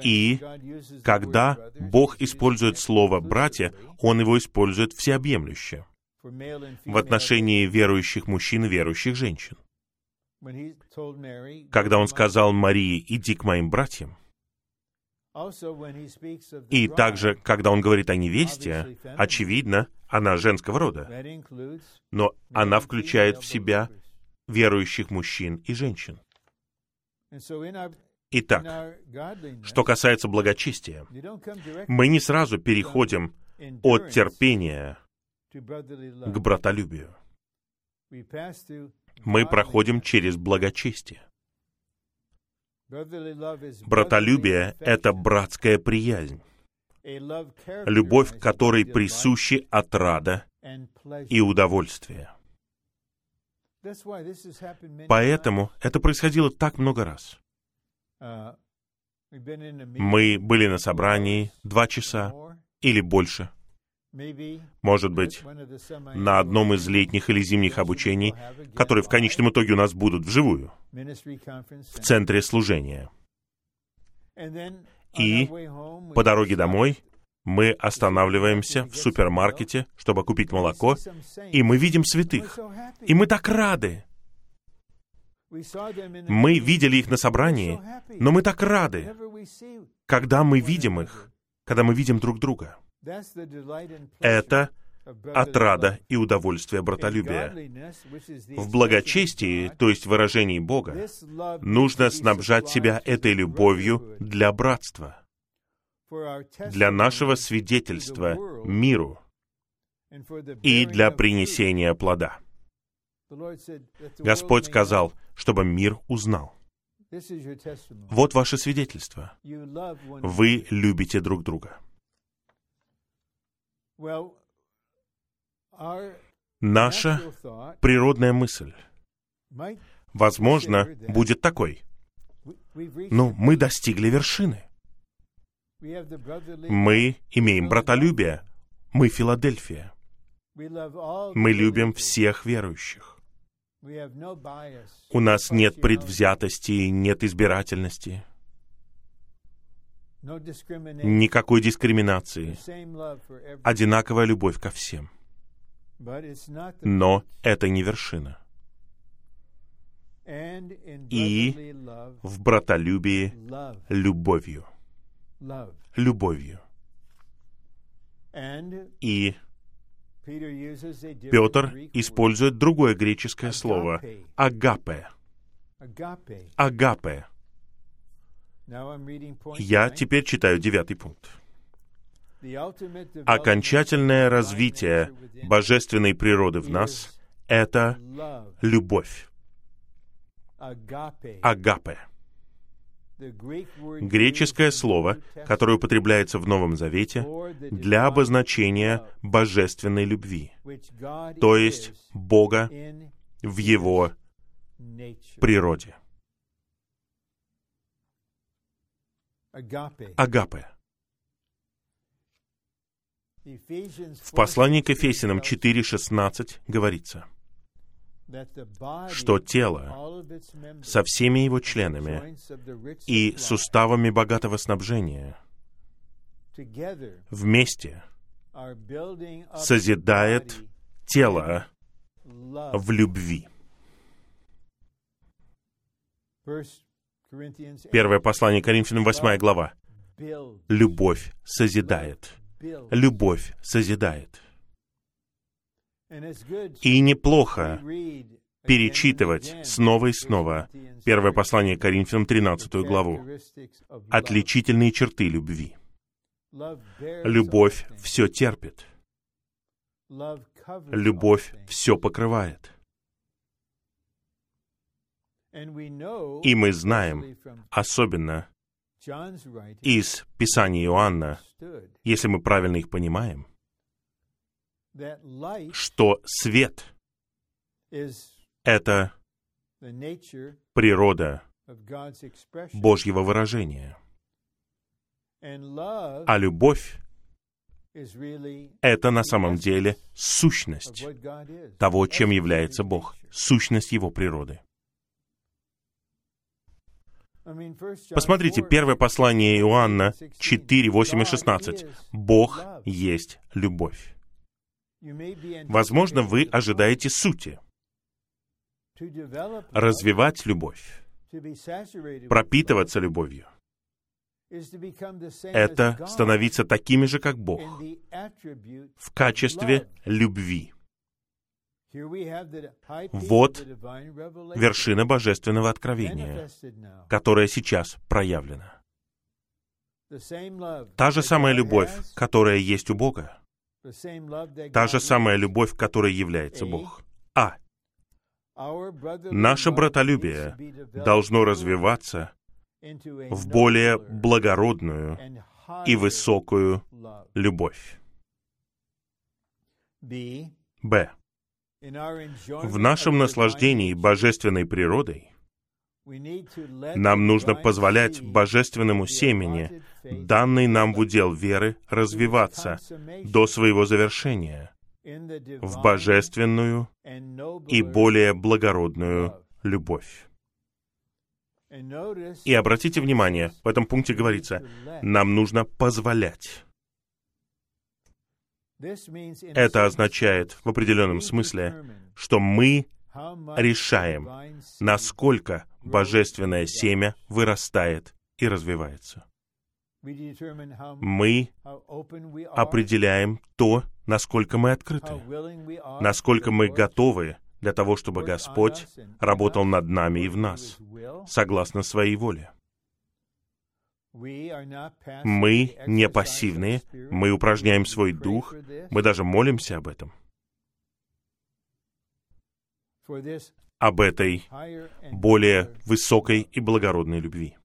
И когда Бог использует слово «братья», Он его использует всеобъемлюще в отношении верующих мужчин и верующих женщин. Когда Он сказал Марии «иди к моим братьям», и также, когда он говорит о невесте, очевидно, она женского рода. Но она включает в себя верующих мужчин и женщин. Итак, что касается благочестия, мы не сразу переходим от терпения к братолюбию. Мы проходим через благочестие. Братолюбие — это братская приязнь, любовь, которой присущи отрада и удовольствие. Поэтому это происходило так много раз. Мы были на собрании два часа или больше. Может быть, на одном из летних или зимних обучений, которые в конечном итоге у нас будут вживую, в центре служения. И по дороге домой мы останавливаемся в супермаркете, чтобы купить молоко, и мы видим святых. И мы так рады. Мы видели их на собрании, но мы так рады, когда мы видим их, когда мы видим друг друга. Это отрада и удовольствие братолюбия. В благочестии, то есть выражении Бога, нужно снабжать себя этой любовью для братства, для нашего свидетельства миру и для принесения плода. Господь сказал, чтобы мир узнал. Вот ваше свидетельство. Вы любите друг друга. Наша природная мысль, возможно, будет такой. Ну, мы достигли вершины. Мы имеем братолюбие. Мы Филадельфия. Мы любим всех верующих. У нас нет предвзятости, нет избирательности никакой дискриминации, одинаковая любовь ко всем. Но это не вершина. И в братолюбии любовью. Любовью. И Петр использует другое греческое слово — агапе. Агапе. Я теперь читаю девятый пункт. Окончательное развитие божественной природы в нас — это любовь. Агапе. Греческое слово, которое употребляется в Новом Завете для обозначения божественной любви, то есть Бога в Его природе. Агапе. В послании к Ефесиным 4.16 говорится, что тело со всеми его членами и суставами богатого снабжения вместе созидает тело в любви. Первое послание Коринфянам, 8 глава. Любовь созидает. Любовь созидает. И неплохо перечитывать снова и снова первое послание Коринфянам, 13 главу. Отличительные черты любви. Любовь все терпит. Любовь все покрывает. И мы знаем, особенно из Писания Иоанна, если мы правильно их понимаем, что свет — это природа Божьего выражения. А любовь — это на самом деле сущность того, чем является Бог, сущность Его природы. Посмотрите, первое послание Иоанна 4, 8 и 16. Бог есть любовь. Возможно, вы ожидаете сути. Развивать любовь, пропитываться любовью — это становиться такими же, как Бог, в качестве любви. Вот вершина божественного откровения, которая сейчас проявлена. Та же самая любовь, которая есть у Бога, та же самая любовь, которой является Бог. А. Наше братолюбие должно развиваться в более благородную и высокую любовь. Б. В нашем наслаждении божественной природой нам нужно позволять божественному семени, данной нам в удел веры, развиваться до своего завершения в божественную и более благородную любовь. И обратите внимание, в этом пункте говорится, нам нужно позволять. Это означает в определенном смысле, что мы решаем, насколько божественное семя вырастает и развивается. Мы определяем то, насколько мы открыты, насколько мы готовы для того, чтобы Господь работал над нами и в нас, согласно своей воле. Мы не пассивные, мы упражняем свой дух, мы даже молимся об этом. Об этой более высокой и благородной любви.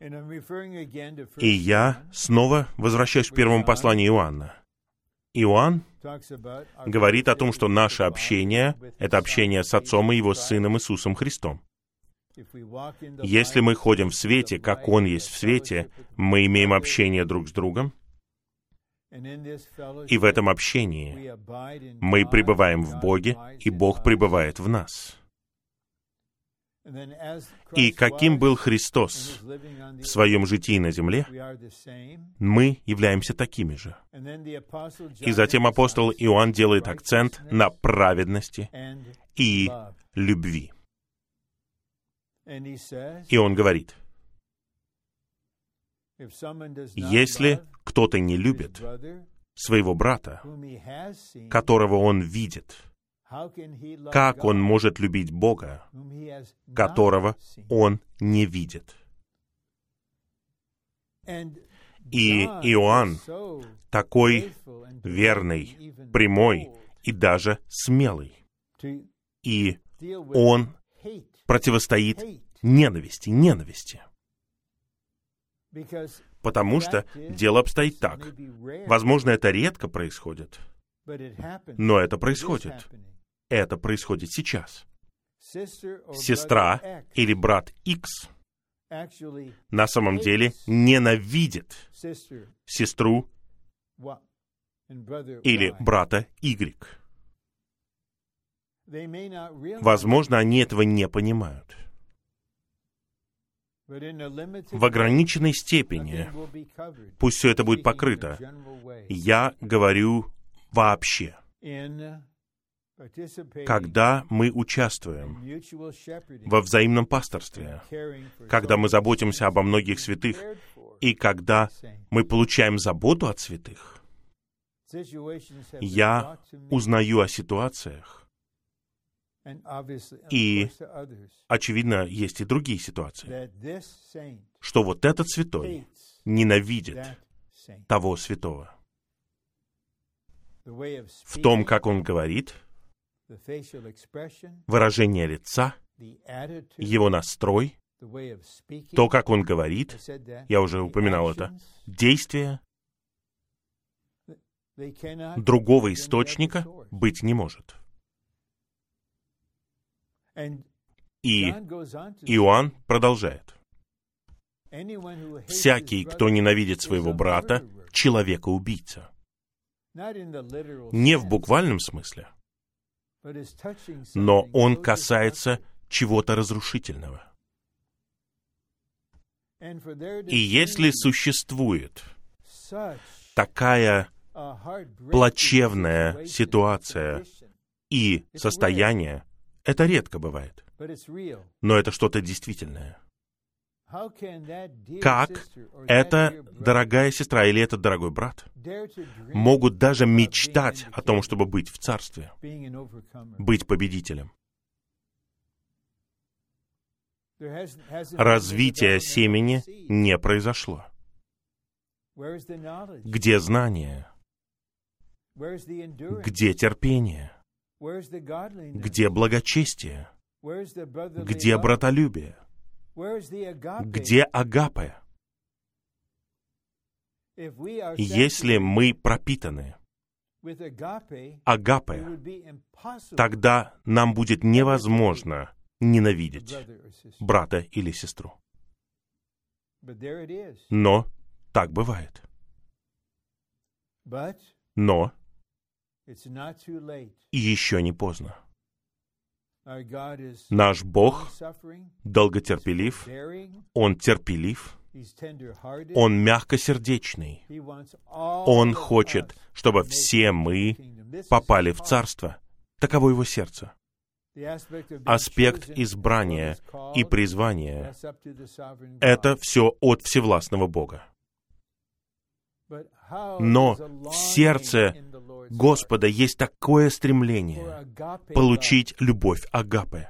И я снова возвращаюсь к первому посланию Иоанна. Иоанн говорит о том, что наше общение — это общение с Отцом и Его Сыном Иисусом Христом. Если мы ходим в свете, как Он есть в свете, мы имеем общение друг с другом, и в этом общении мы пребываем в Боге, и Бог пребывает в нас. И каким был Христос в своем житии на земле, мы являемся такими же. И затем апостол Иоанн делает акцент на праведности и любви. И он говорит, если кто-то не любит своего брата, которого он видит, как он может любить Бога, которого он не видит? И Иоанн такой верный, прямой и даже смелый. И он противостоит ненависти, ненависти. Потому что дело обстоит так. Возможно, это редко происходит, но это происходит. Это происходит сейчас. Сестра или брат X на самом деле ненавидит сестру или брата Y. Возможно, они этого не понимают. В ограниченной степени, пусть все это будет покрыто, я говорю вообще. Когда мы участвуем во взаимном пасторстве, когда мы заботимся обо многих святых, и когда мы получаем заботу от святых, я узнаю о ситуациях, и, очевидно, есть и другие ситуации, что вот этот святой ненавидит того святого. В том, как он говорит, выражение лица, его настрой, то, как он говорит, я уже упоминал это, действия, другого источника быть не может. И Иоанн продолжает. Всякий, кто ненавидит своего брата, человека-убийца. Не в буквальном смысле, но он касается чего-то разрушительного. И если существует такая плачевная ситуация и состояние, это редко бывает. Но это что-то действительное. Как эта дорогая сестра или этот дорогой брат могут даже мечтать о том, чтобы быть в царстве, быть победителем? Развитие семени не произошло. Где знание? Где терпение? Где благочестие? Где братолюбие? Где агапе? Если мы пропитаны агапе, тогда нам будет невозможно ненавидеть брата или сестру. Но так бывает. Но еще не поздно. Наш Бог долготерпелив, Он терпелив, Он мягкосердечный. Он хочет, чтобы все мы попали в Царство. Таково Его сердце. Аспект избрания и призвания — это все от всевластного Бога. Но в сердце Господа есть такое стремление получить любовь Агапы.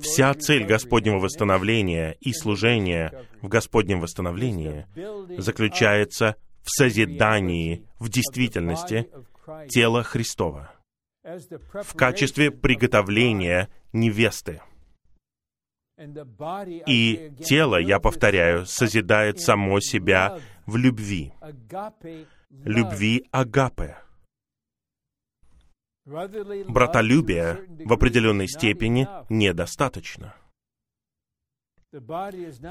Вся цель Господнего восстановления и служения в Господнем восстановлении заключается в созидании, в действительности тела Христова в качестве приготовления невесты. И тело, я повторяю, созидает само себя в любви. Любви агапе. Братолюбия в определенной степени недостаточно.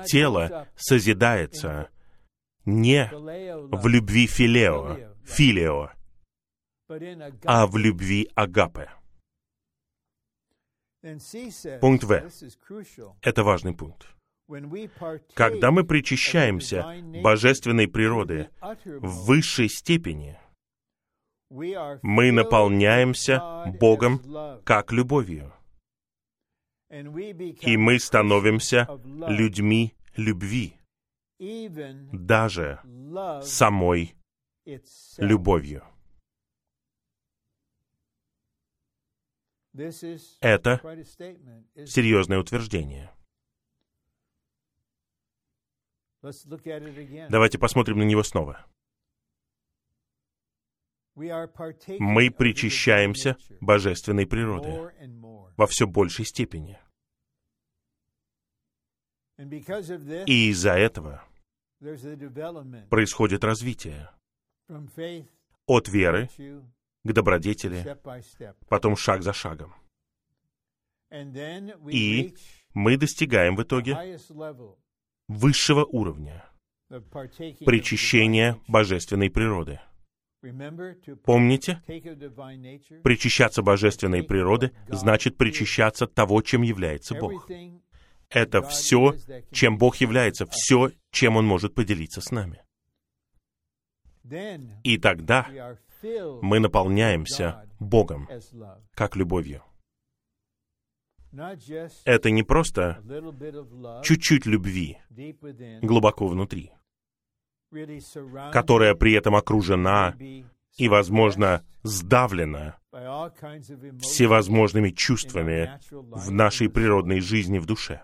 Тело созидается не в любви филео, филио, а в любви агапе. Пункт В. Это важный пункт. Когда мы причащаемся божественной природы в высшей степени, мы наполняемся Богом как любовью. И мы становимся людьми любви, даже самой любовью. Это серьезное утверждение. Давайте посмотрим на него снова. Мы причащаемся божественной природы во все большей степени. И из-за этого происходит развитие от веры к добродетели, потом шаг за шагом. И мы достигаем в итоге высшего уровня причащения божественной природы. Помните, причащаться божественной природы значит причащаться того, чем является Бог. Это все, чем Бог является, все, чем Он может поделиться с нами. И тогда мы наполняемся Богом, как любовью. Это не просто чуть-чуть любви глубоко внутри, которая при этом окружена и, возможно, сдавлена всевозможными чувствами в нашей природной жизни в душе.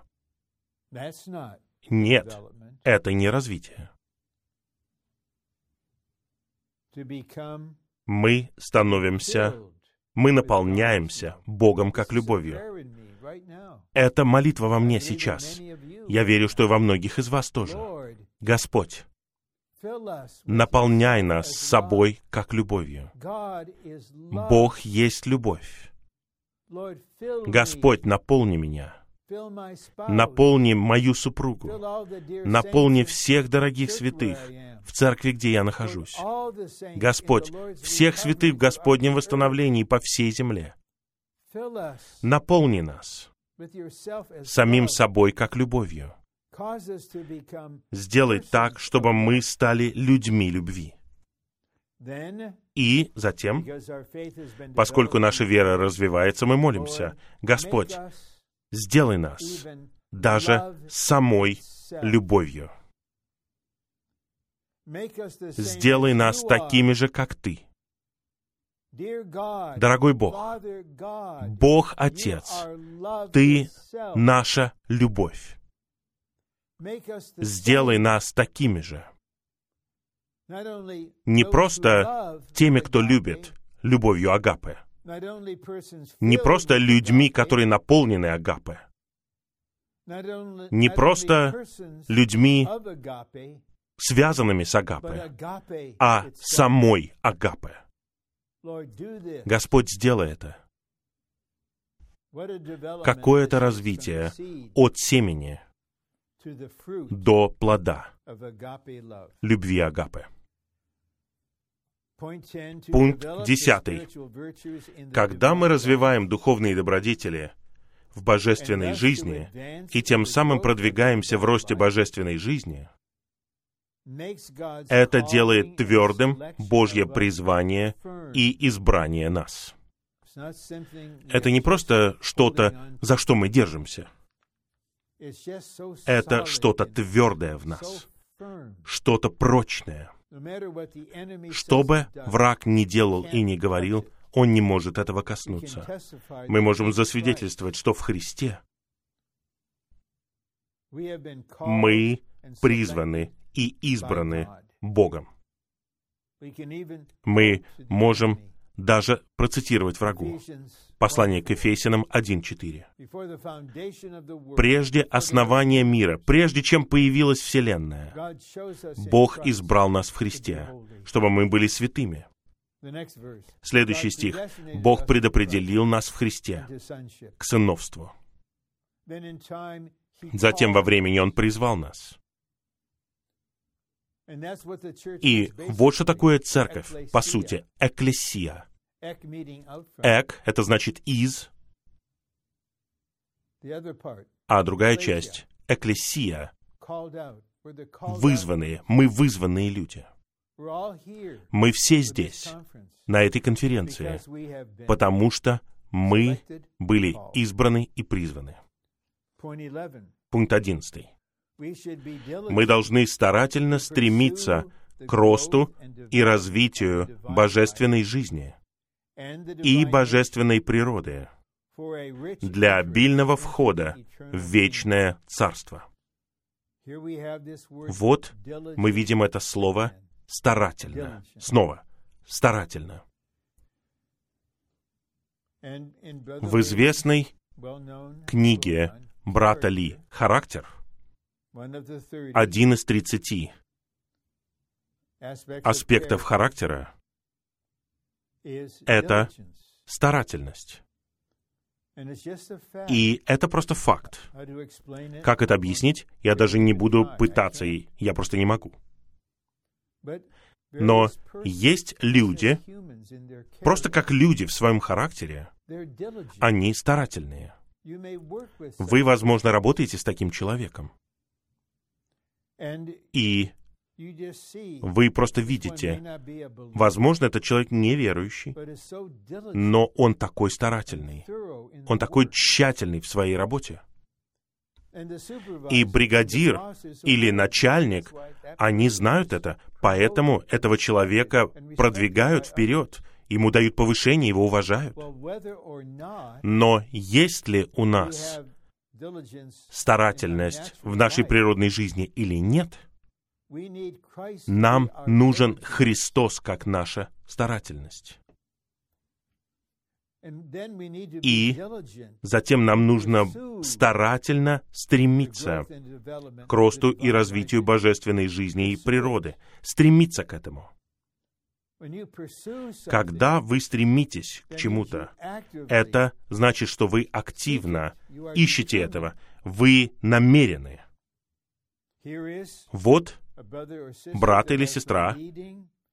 Нет, это не развитие мы становимся, мы наполняемся Богом как любовью. Это молитва во мне сейчас. Я верю, что и во многих из вас тоже. Господь, наполняй нас собой как любовью. Бог есть любовь. Господь, наполни меня. Наполни мою супругу. Наполни всех дорогих святых в церкви, где я нахожусь. Господь, всех святых в Господнем восстановлении по всей земле. Наполни нас самим собой как любовью. Сделай так, чтобы мы стали людьми любви. И затем, поскольку наша вера развивается, мы молимся, Господь, сделай нас даже самой любовью. Сделай нас такими же, как Ты. Дорогой Бог, Бог Отец, Ты наша любовь. Сделай нас такими же. Не просто теми, кто любит любовью Агапы. Не просто людьми, которые наполнены Агапы. Не просто людьми, связанными с Агапы, а самой Агапы. Господь, сделай это. Какое это развитие от семени до плода любви Агапы. Пункт десятый. Когда мы развиваем духовные добродетели в божественной жизни и тем самым продвигаемся в росте божественной жизни, это делает твердым Божье призвание и избрание нас. Это не просто что-то, за что мы держимся. Это что-то твердое в нас, что-то прочное. Что бы враг ни делал и не говорил, он не может этого коснуться. Мы можем засвидетельствовать, что в Христе мы призваны и избраны Богом. Мы можем даже процитировать врагу. Послание к Ефесянам 1.4. Прежде основания мира, прежде чем появилась Вселенная, Бог избрал нас в Христе, чтобы мы были святыми. Следующий стих. Бог предопределил нас в Христе к сыновству. Затем во времени Он призвал нас. И вот что такое церковь, по сути, экклесия. Эк — это значит «из», а другая часть — экклесия, вызванные, мы вызванные люди. Мы все здесь, на этой конференции, потому что мы были избраны и призваны. Пункт одиннадцатый. Мы должны старательно стремиться к росту и развитию божественной жизни и божественной природы для обильного входа в вечное царство. Вот мы видим это слово «старательно». Снова, старательно. В известной книге брата Ли «Характер» один из тридцати аспектов характера — это старательность. И это просто факт. Как это объяснить, я даже не буду пытаться, я просто не могу. Но есть люди, просто как люди в своем характере, они старательные. Вы, возможно, работаете с таким человеком. И вы просто видите, возможно, этот человек неверующий, но он такой старательный, он такой тщательный в своей работе. И бригадир или начальник, они знают это, поэтому этого человека продвигают вперед, ему дают повышение, его уважают. Но есть ли у нас старательность в нашей природной жизни или нет, нам нужен Христос как наша старательность. И затем нам нужно старательно стремиться к росту и развитию божественной жизни и природы, стремиться к этому. Когда вы стремитесь к чему-то, это значит, что вы активно ищете этого, вы намерены. Вот брат или сестра,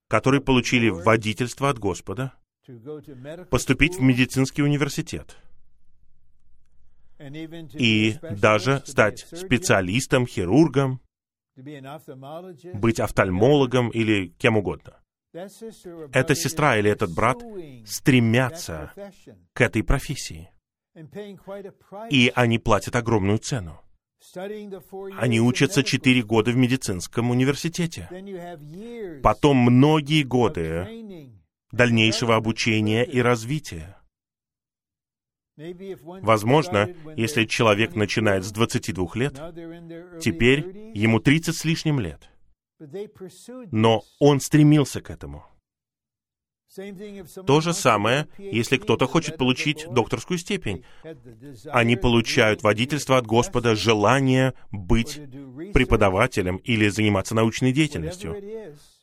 которые получили водительство от Господа, поступить в медицинский университет и даже стать специалистом, хирургом, быть офтальмологом или кем угодно. Эта сестра или этот брат стремятся к этой профессии. И они платят огромную цену. Они учатся четыре года в медицинском университете. Потом многие годы дальнейшего обучения и развития. Возможно, если человек начинает с 22 лет, теперь ему 30 с лишним лет. Но он стремился к этому. То же самое, если кто-то хочет получить докторскую степень. Они получают водительство от Господа, желание быть преподавателем или заниматься научной деятельностью.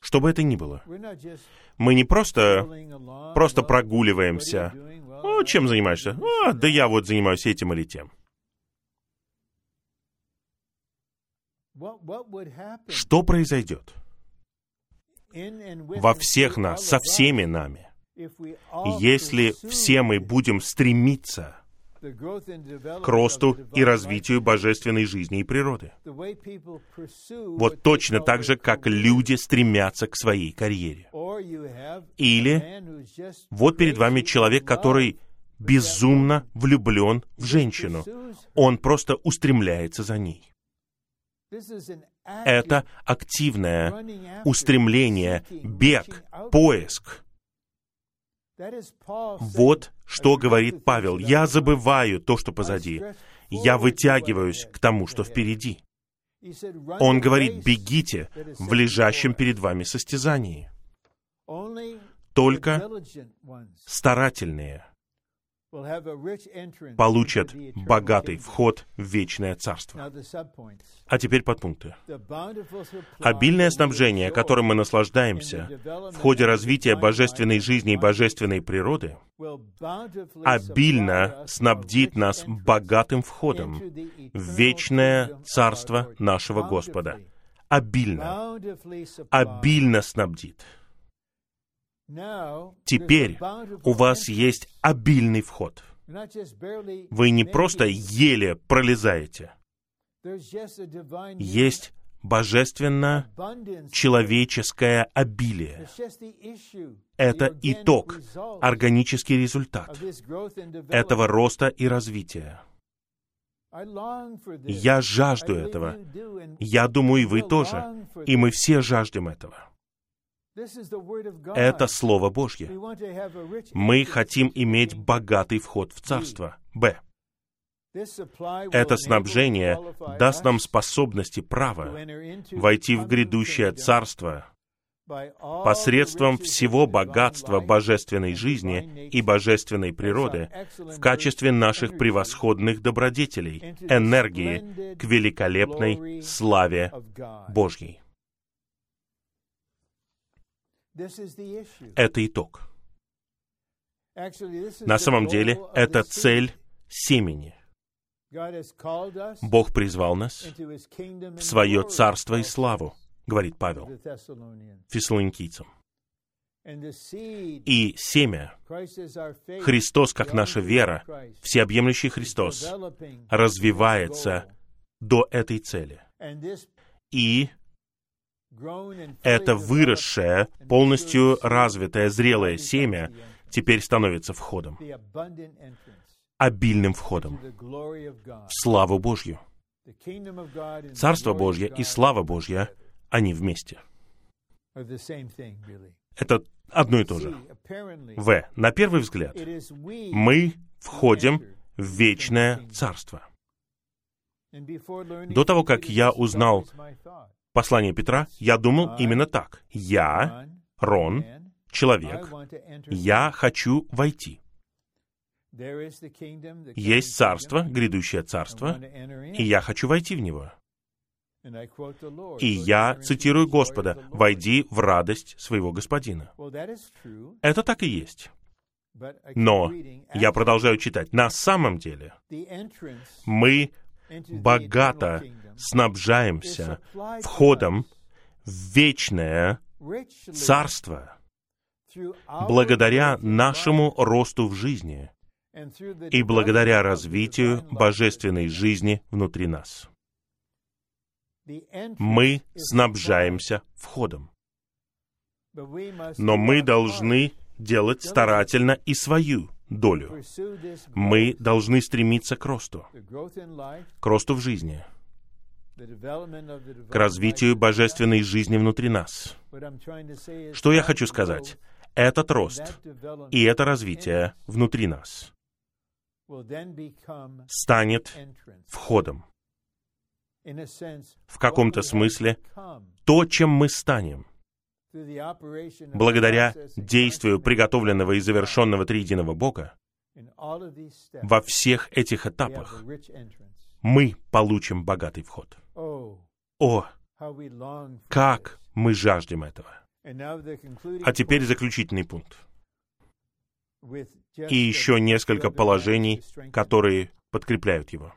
Что бы это ни было. Мы не просто, просто прогуливаемся. О, чем занимаешься? О, да я вот занимаюсь этим или тем. Что произойдет? Во всех нас, со всеми нами, если все мы будем стремиться к росту и развитию божественной жизни и природы. Вот точно так же, как люди стремятся к своей карьере. Или вот перед вами человек, который безумно влюблен в женщину. Он просто устремляется за ней. Это активное устремление, бег, поиск. Вот что говорит Павел. Я забываю то, что позади. Я вытягиваюсь к тому, что впереди. Он говорит, бегите в лежащем перед вами состязании. Только старательные получат богатый вход в вечное царство. А теперь подпункты. Обильное снабжение, которым мы наслаждаемся в ходе развития божественной жизни и божественной природы, обильно снабдит нас богатым входом в вечное царство нашего Господа. Обильно. Обильно снабдит. Теперь у вас есть обильный вход. Вы не просто еле пролезаете. Есть божественно человеческое обилие. Это итог, органический результат этого роста и развития. Я жажду этого. Я думаю, и вы тоже. И мы все жаждем этого. Это Слово Божье. Мы хотим иметь богатый вход в Царство. Б. Это снабжение даст нам способности права войти в грядущее Царство посредством всего богатства божественной жизни и божественной природы в качестве наших превосходных добродетелей, энергии к великолепной славе Божьей. Это итог. На самом деле, это цель семени. Бог призвал нас в свое царство и славу, говорит Павел фессалоникийцам. И семя, Христос как наша вера, всеобъемлющий Христос, развивается до этой цели. И это выросшее, полностью развитое, зрелое семя теперь становится входом, обильным входом в славу Божью. Царство Божье и слава Божья, они вместе. Это одно и то же. В. На первый взгляд, мы входим в вечное царство. До того, как я узнал послание Петра, я думал именно так. Я, Рон, человек, я хочу войти. Есть царство, грядущее царство, и я хочу войти в него. И я цитирую Господа, «Войди в радость своего Господина». Это так и есть. Но я продолжаю читать. На самом деле мы богато снабжаемся входом в вечное царство благодаря нашему росту в жизни и благодаря развитию божественной жизни внутри нас. Мы снабжаемся входом. Но мы должны делать старательно и свою долю. Мы должны стремиться к росту, к росту в жизни, к развитию божественной жизни внутри нас. Что я хочу сказать? Этот рост и это развитие внутри нас станет входом. В каком-то смысле то, чем мы станем, благодаря действию приготовленного и завершенного триединого Бога, во всех этих этапах мы получим богатый вход. О, как мы жаждем этого! А теперь заключительный пункт. И еще несколько положений, которые подкрепляют его.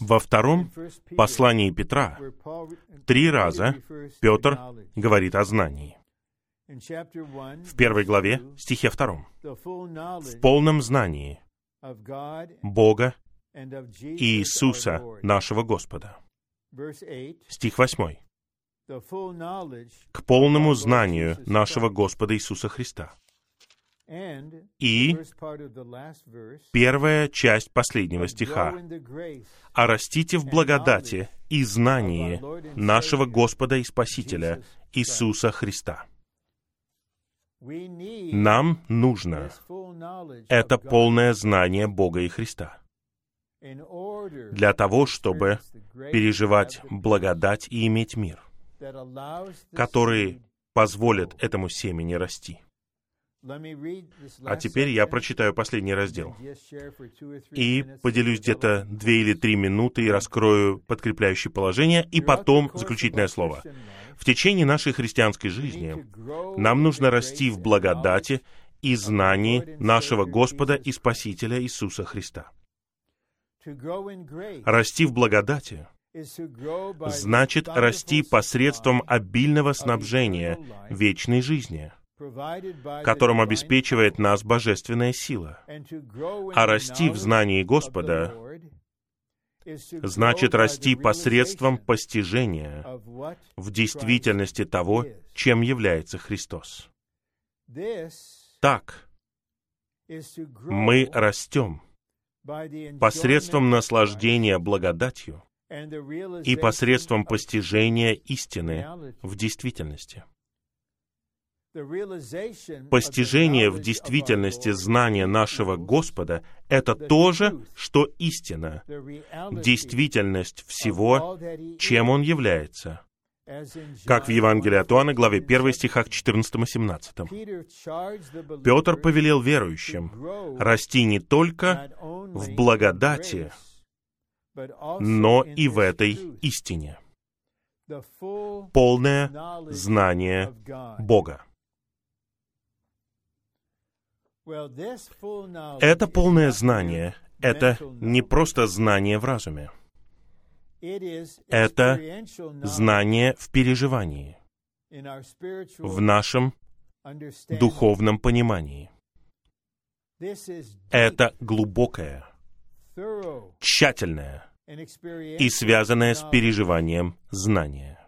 Во втором послании Петра три раза Петр говорит о знании. В первой главе, стихе втором. В полном знании Бога Иисуса, нашего Господа. Стих восьмой. К полному знанию нашего Господа Иисуса Христа. И первая часть последнего стиха. «А растите в благодати и знании нашего Господа и Спасителя Иисуса Христа». Нам нужно это полное знание Бога и Христа для того, чтобы переживать благодать и иметь мир, который позволит этому семени расти. А теперь я прочитаю последний раздел и поделюсь где-то две или три минуты и раскрою подкрепляющее положение, и потом заключительное слово. В течение нашей христианской жизни нам нужно расти в благодати и знании нашего Господа и Спасителя Иисуса Христа. Расти в благодати значит расти посредством обильного снабжения вечной жизни — которым обеспечивает нас божественная сила. А расти в знании Господа значит расти посредством постижения в действительности того, чем является Христос. Так мы растем посредством наслаждения благодатью и посредством постижения истины в действительности. Постижение в действительности знания нашего Господа — это то же, что истина, действительность всего, чем Он является. Как в Евангелии от Иоанна, главе 1 стихах 14 и 17. Петр повелел верующим расти не только в благодати, но и в этой истине. Полное знание Бога. Это полное знание — это не просто знание в разуме. Это знание в переживании, в нашем духовном понимании. Это глубокое, тщательное и связанное с переживанием знание.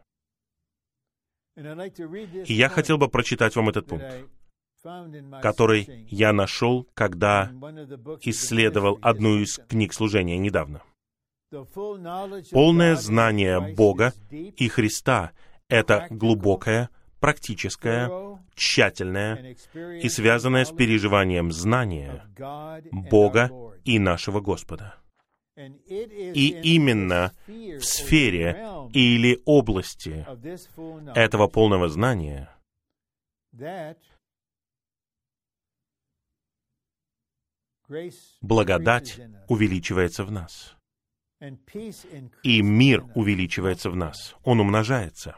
И я хотел бы прочитать вам этот пункт который я нашел, когда исследовал одну из книг служения недавно. Полное знание Бога и Христа — это глубокое, практическое, тщательное и связанное с переживанием знания Бога и нашего Господа. И именно в сфере или области этого полного знания благодать увеличивается в нас. И мир увеличивается в нас, он умножается.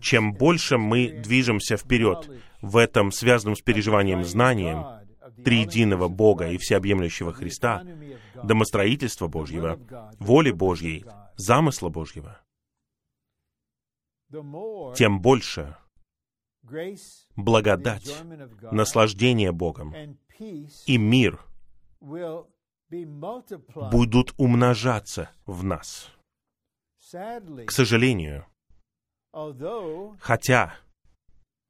Чем больше мы движемся вперед в этом связанном с переживанием знанием триединого Бога и всеобъемлющего Христа, домостроительства Божьего, воли Божьей, замысла Божьего, тем больше благодать, наслаждение Богом и мир будут умножаться в нас. К сожалению, хотя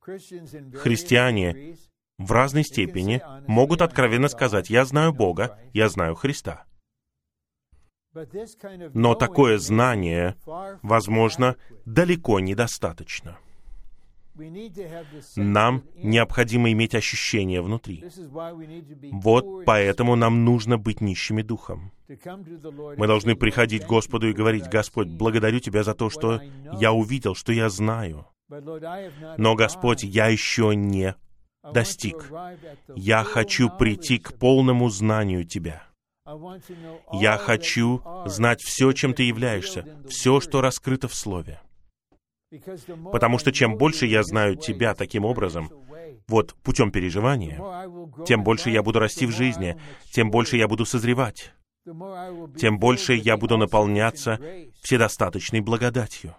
христиане в разной степени могут откровенно сказать, я знаю Бога, я знаю Христа. Но такое знание, возможно, далеко недостаточно. Нам необходимо иметь ощущение внутри. Вот поэтому нам нужно быть нищими духом. Мы должны приходить к Господу и говорить, «Господь, благодарю Тебя за то, что я увидел, что я знаю. Но, Господь, я еще не достиг. Я хочу прийти к полному знанию Тебя. Я хочу знать все, чем Ты являешься, все, что раскрыто в Слове. Потому что чем больше я знаю Тебя таким образом, вот путем переживания, тем больше я буду расти в жизни, тем больше я буду созревать, тем больше я буду наполняться вседостаточной благодатью.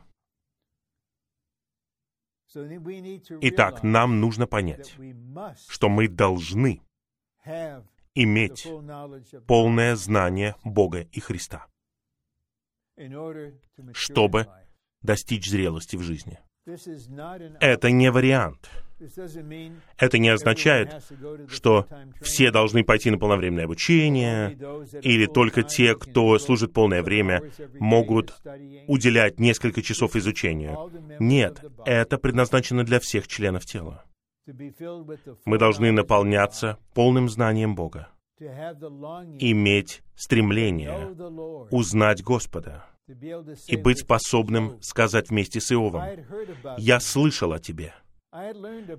Итак, нам нужно понять, что мы должны иметь полное знание Бога и Христа, чтобы достичь зрелости в жизни. Это не вариант. Это не означает, что все должны пойти на полновременное обучение, или только те, кто служит полное время, могут уделять несколько часов изучению. Нет, это предназначено для всех членов тела. Мы должны наполняться полным знанием Бога, иметь стремление узнать Господа, и быть способным сказать вместе с Иовом, «Я слышал о тебе,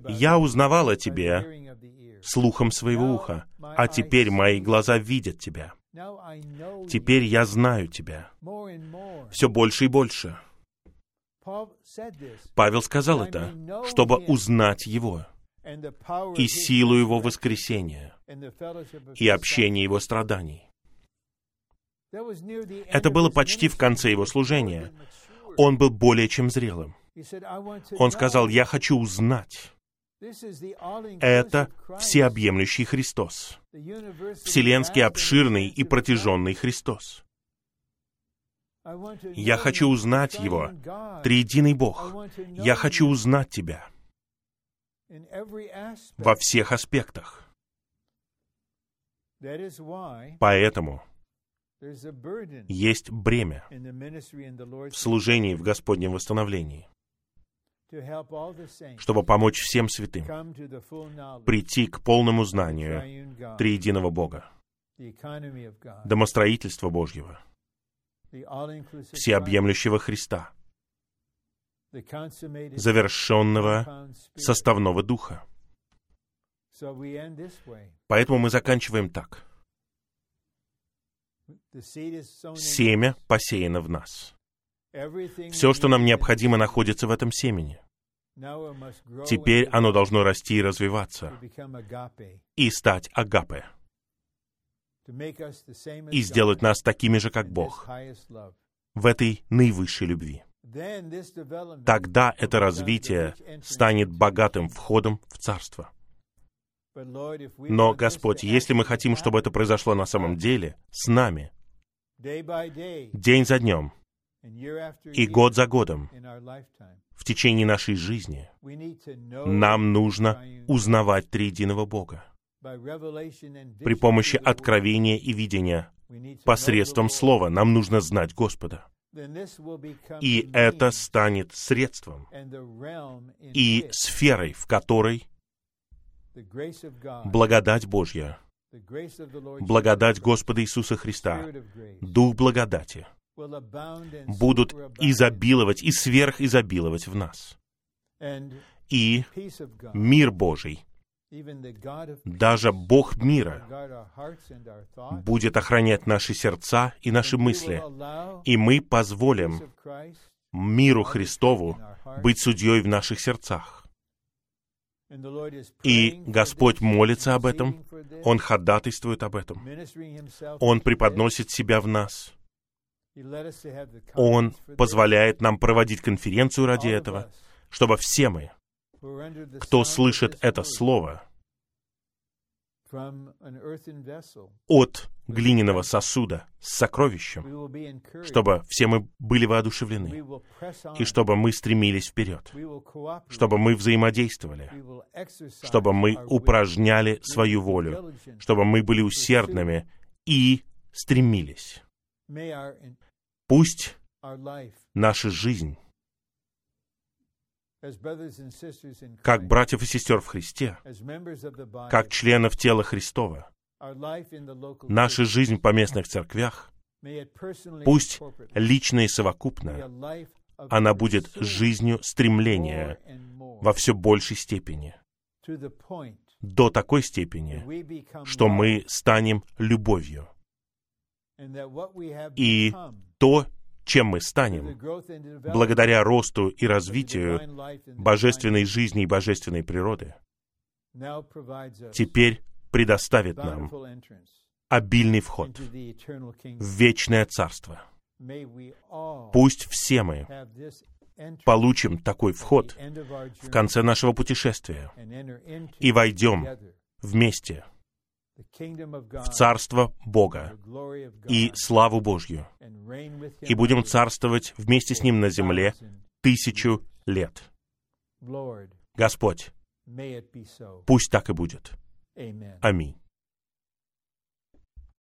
я узнавал о тебе слухом своего уха, а теперь мои глаза видят тебя. Теперь я знаю тебя. Все больше и больше. Павел сказал это, чтобы узнать его и силу его воскресения и общение его страданий. Это было почти в конце его служения. Он был более чем зрелым. Он сказал, я хочу узнать. Это всеобъемлющий Христос. Вселенский обширный и протяженный Христос. Я хочу узнать Его, Триединый Бог. Я хочу узнать Тебя во всех аспектах. Поэтому есть бремя в служении в Господнем восстановлении, чтобы помочь всем святым прийти к полному знанию триединого Бога, домостроительства Божьего, всеобъемлющего Христа, завершенного составного духа. Поэтому мы заканчиваем так — Семя посеяно в нас. Все, что нам необходимо, находится в этом семени. Теперь оно должно расти и развиваться, и стать агапе, и сделать нас такими же, как Бог, в этой наивысшей любви. Тогда это развитие станет богатым входом в Царство. Но, Господь, если мы хотим, чтобы это произошло на самом деле, с нами, день за днем и год за годом, в течение нашей жизни, нам нужно узнавать триединого Бога при помощи откровения и видения. Посредством Слова нам нужно знать Господа. И это станет средством и сферой, в которой благодать Божья, благодать Господа Иисуса Христа, Дух благодати. будут изобиловать и сверхизобиловать в нас. И мир Божий. Даже Бог мира будет охранять наши сердца и наши мысли, и мы позволим миру Христову быть судьей в наших сердцах. И Господь молится об этом, Он ходатайствует об этом, Он преподносит себя в нас. Он позволяет нам проводить конференцию ради этого, чтобы все мы, кто слышит это слово, от глиняного сосуда с сокровищем, чтобы все мы были воодушевлены, и чтобы мы стремились вперед, чтобы мы взаимодействовали, чтобы мы упражняли свою волю, чтобы мы были усердными и стремились. Пусть наша жизнь как братьев и сестер в Христе, как членов тела Христова, наша жизнь по местных церквях, пусть лично и совокупно, она будет жизнью стремления во все большей степени, до такой степени, что мы станем любовью. И то, чем мы станем, благодаря росту и развитию божественной жизни и божественной природы, теперь предоставит нам обильный вход в вечное царство. Пусть все мы получим такой вход в конце нашего путешествия и войдем вместе в Царство Бога и славу Божью, и будем царствовать вместе с Ним на земле тысячу лет. Господь, пусть так и будет. Amen.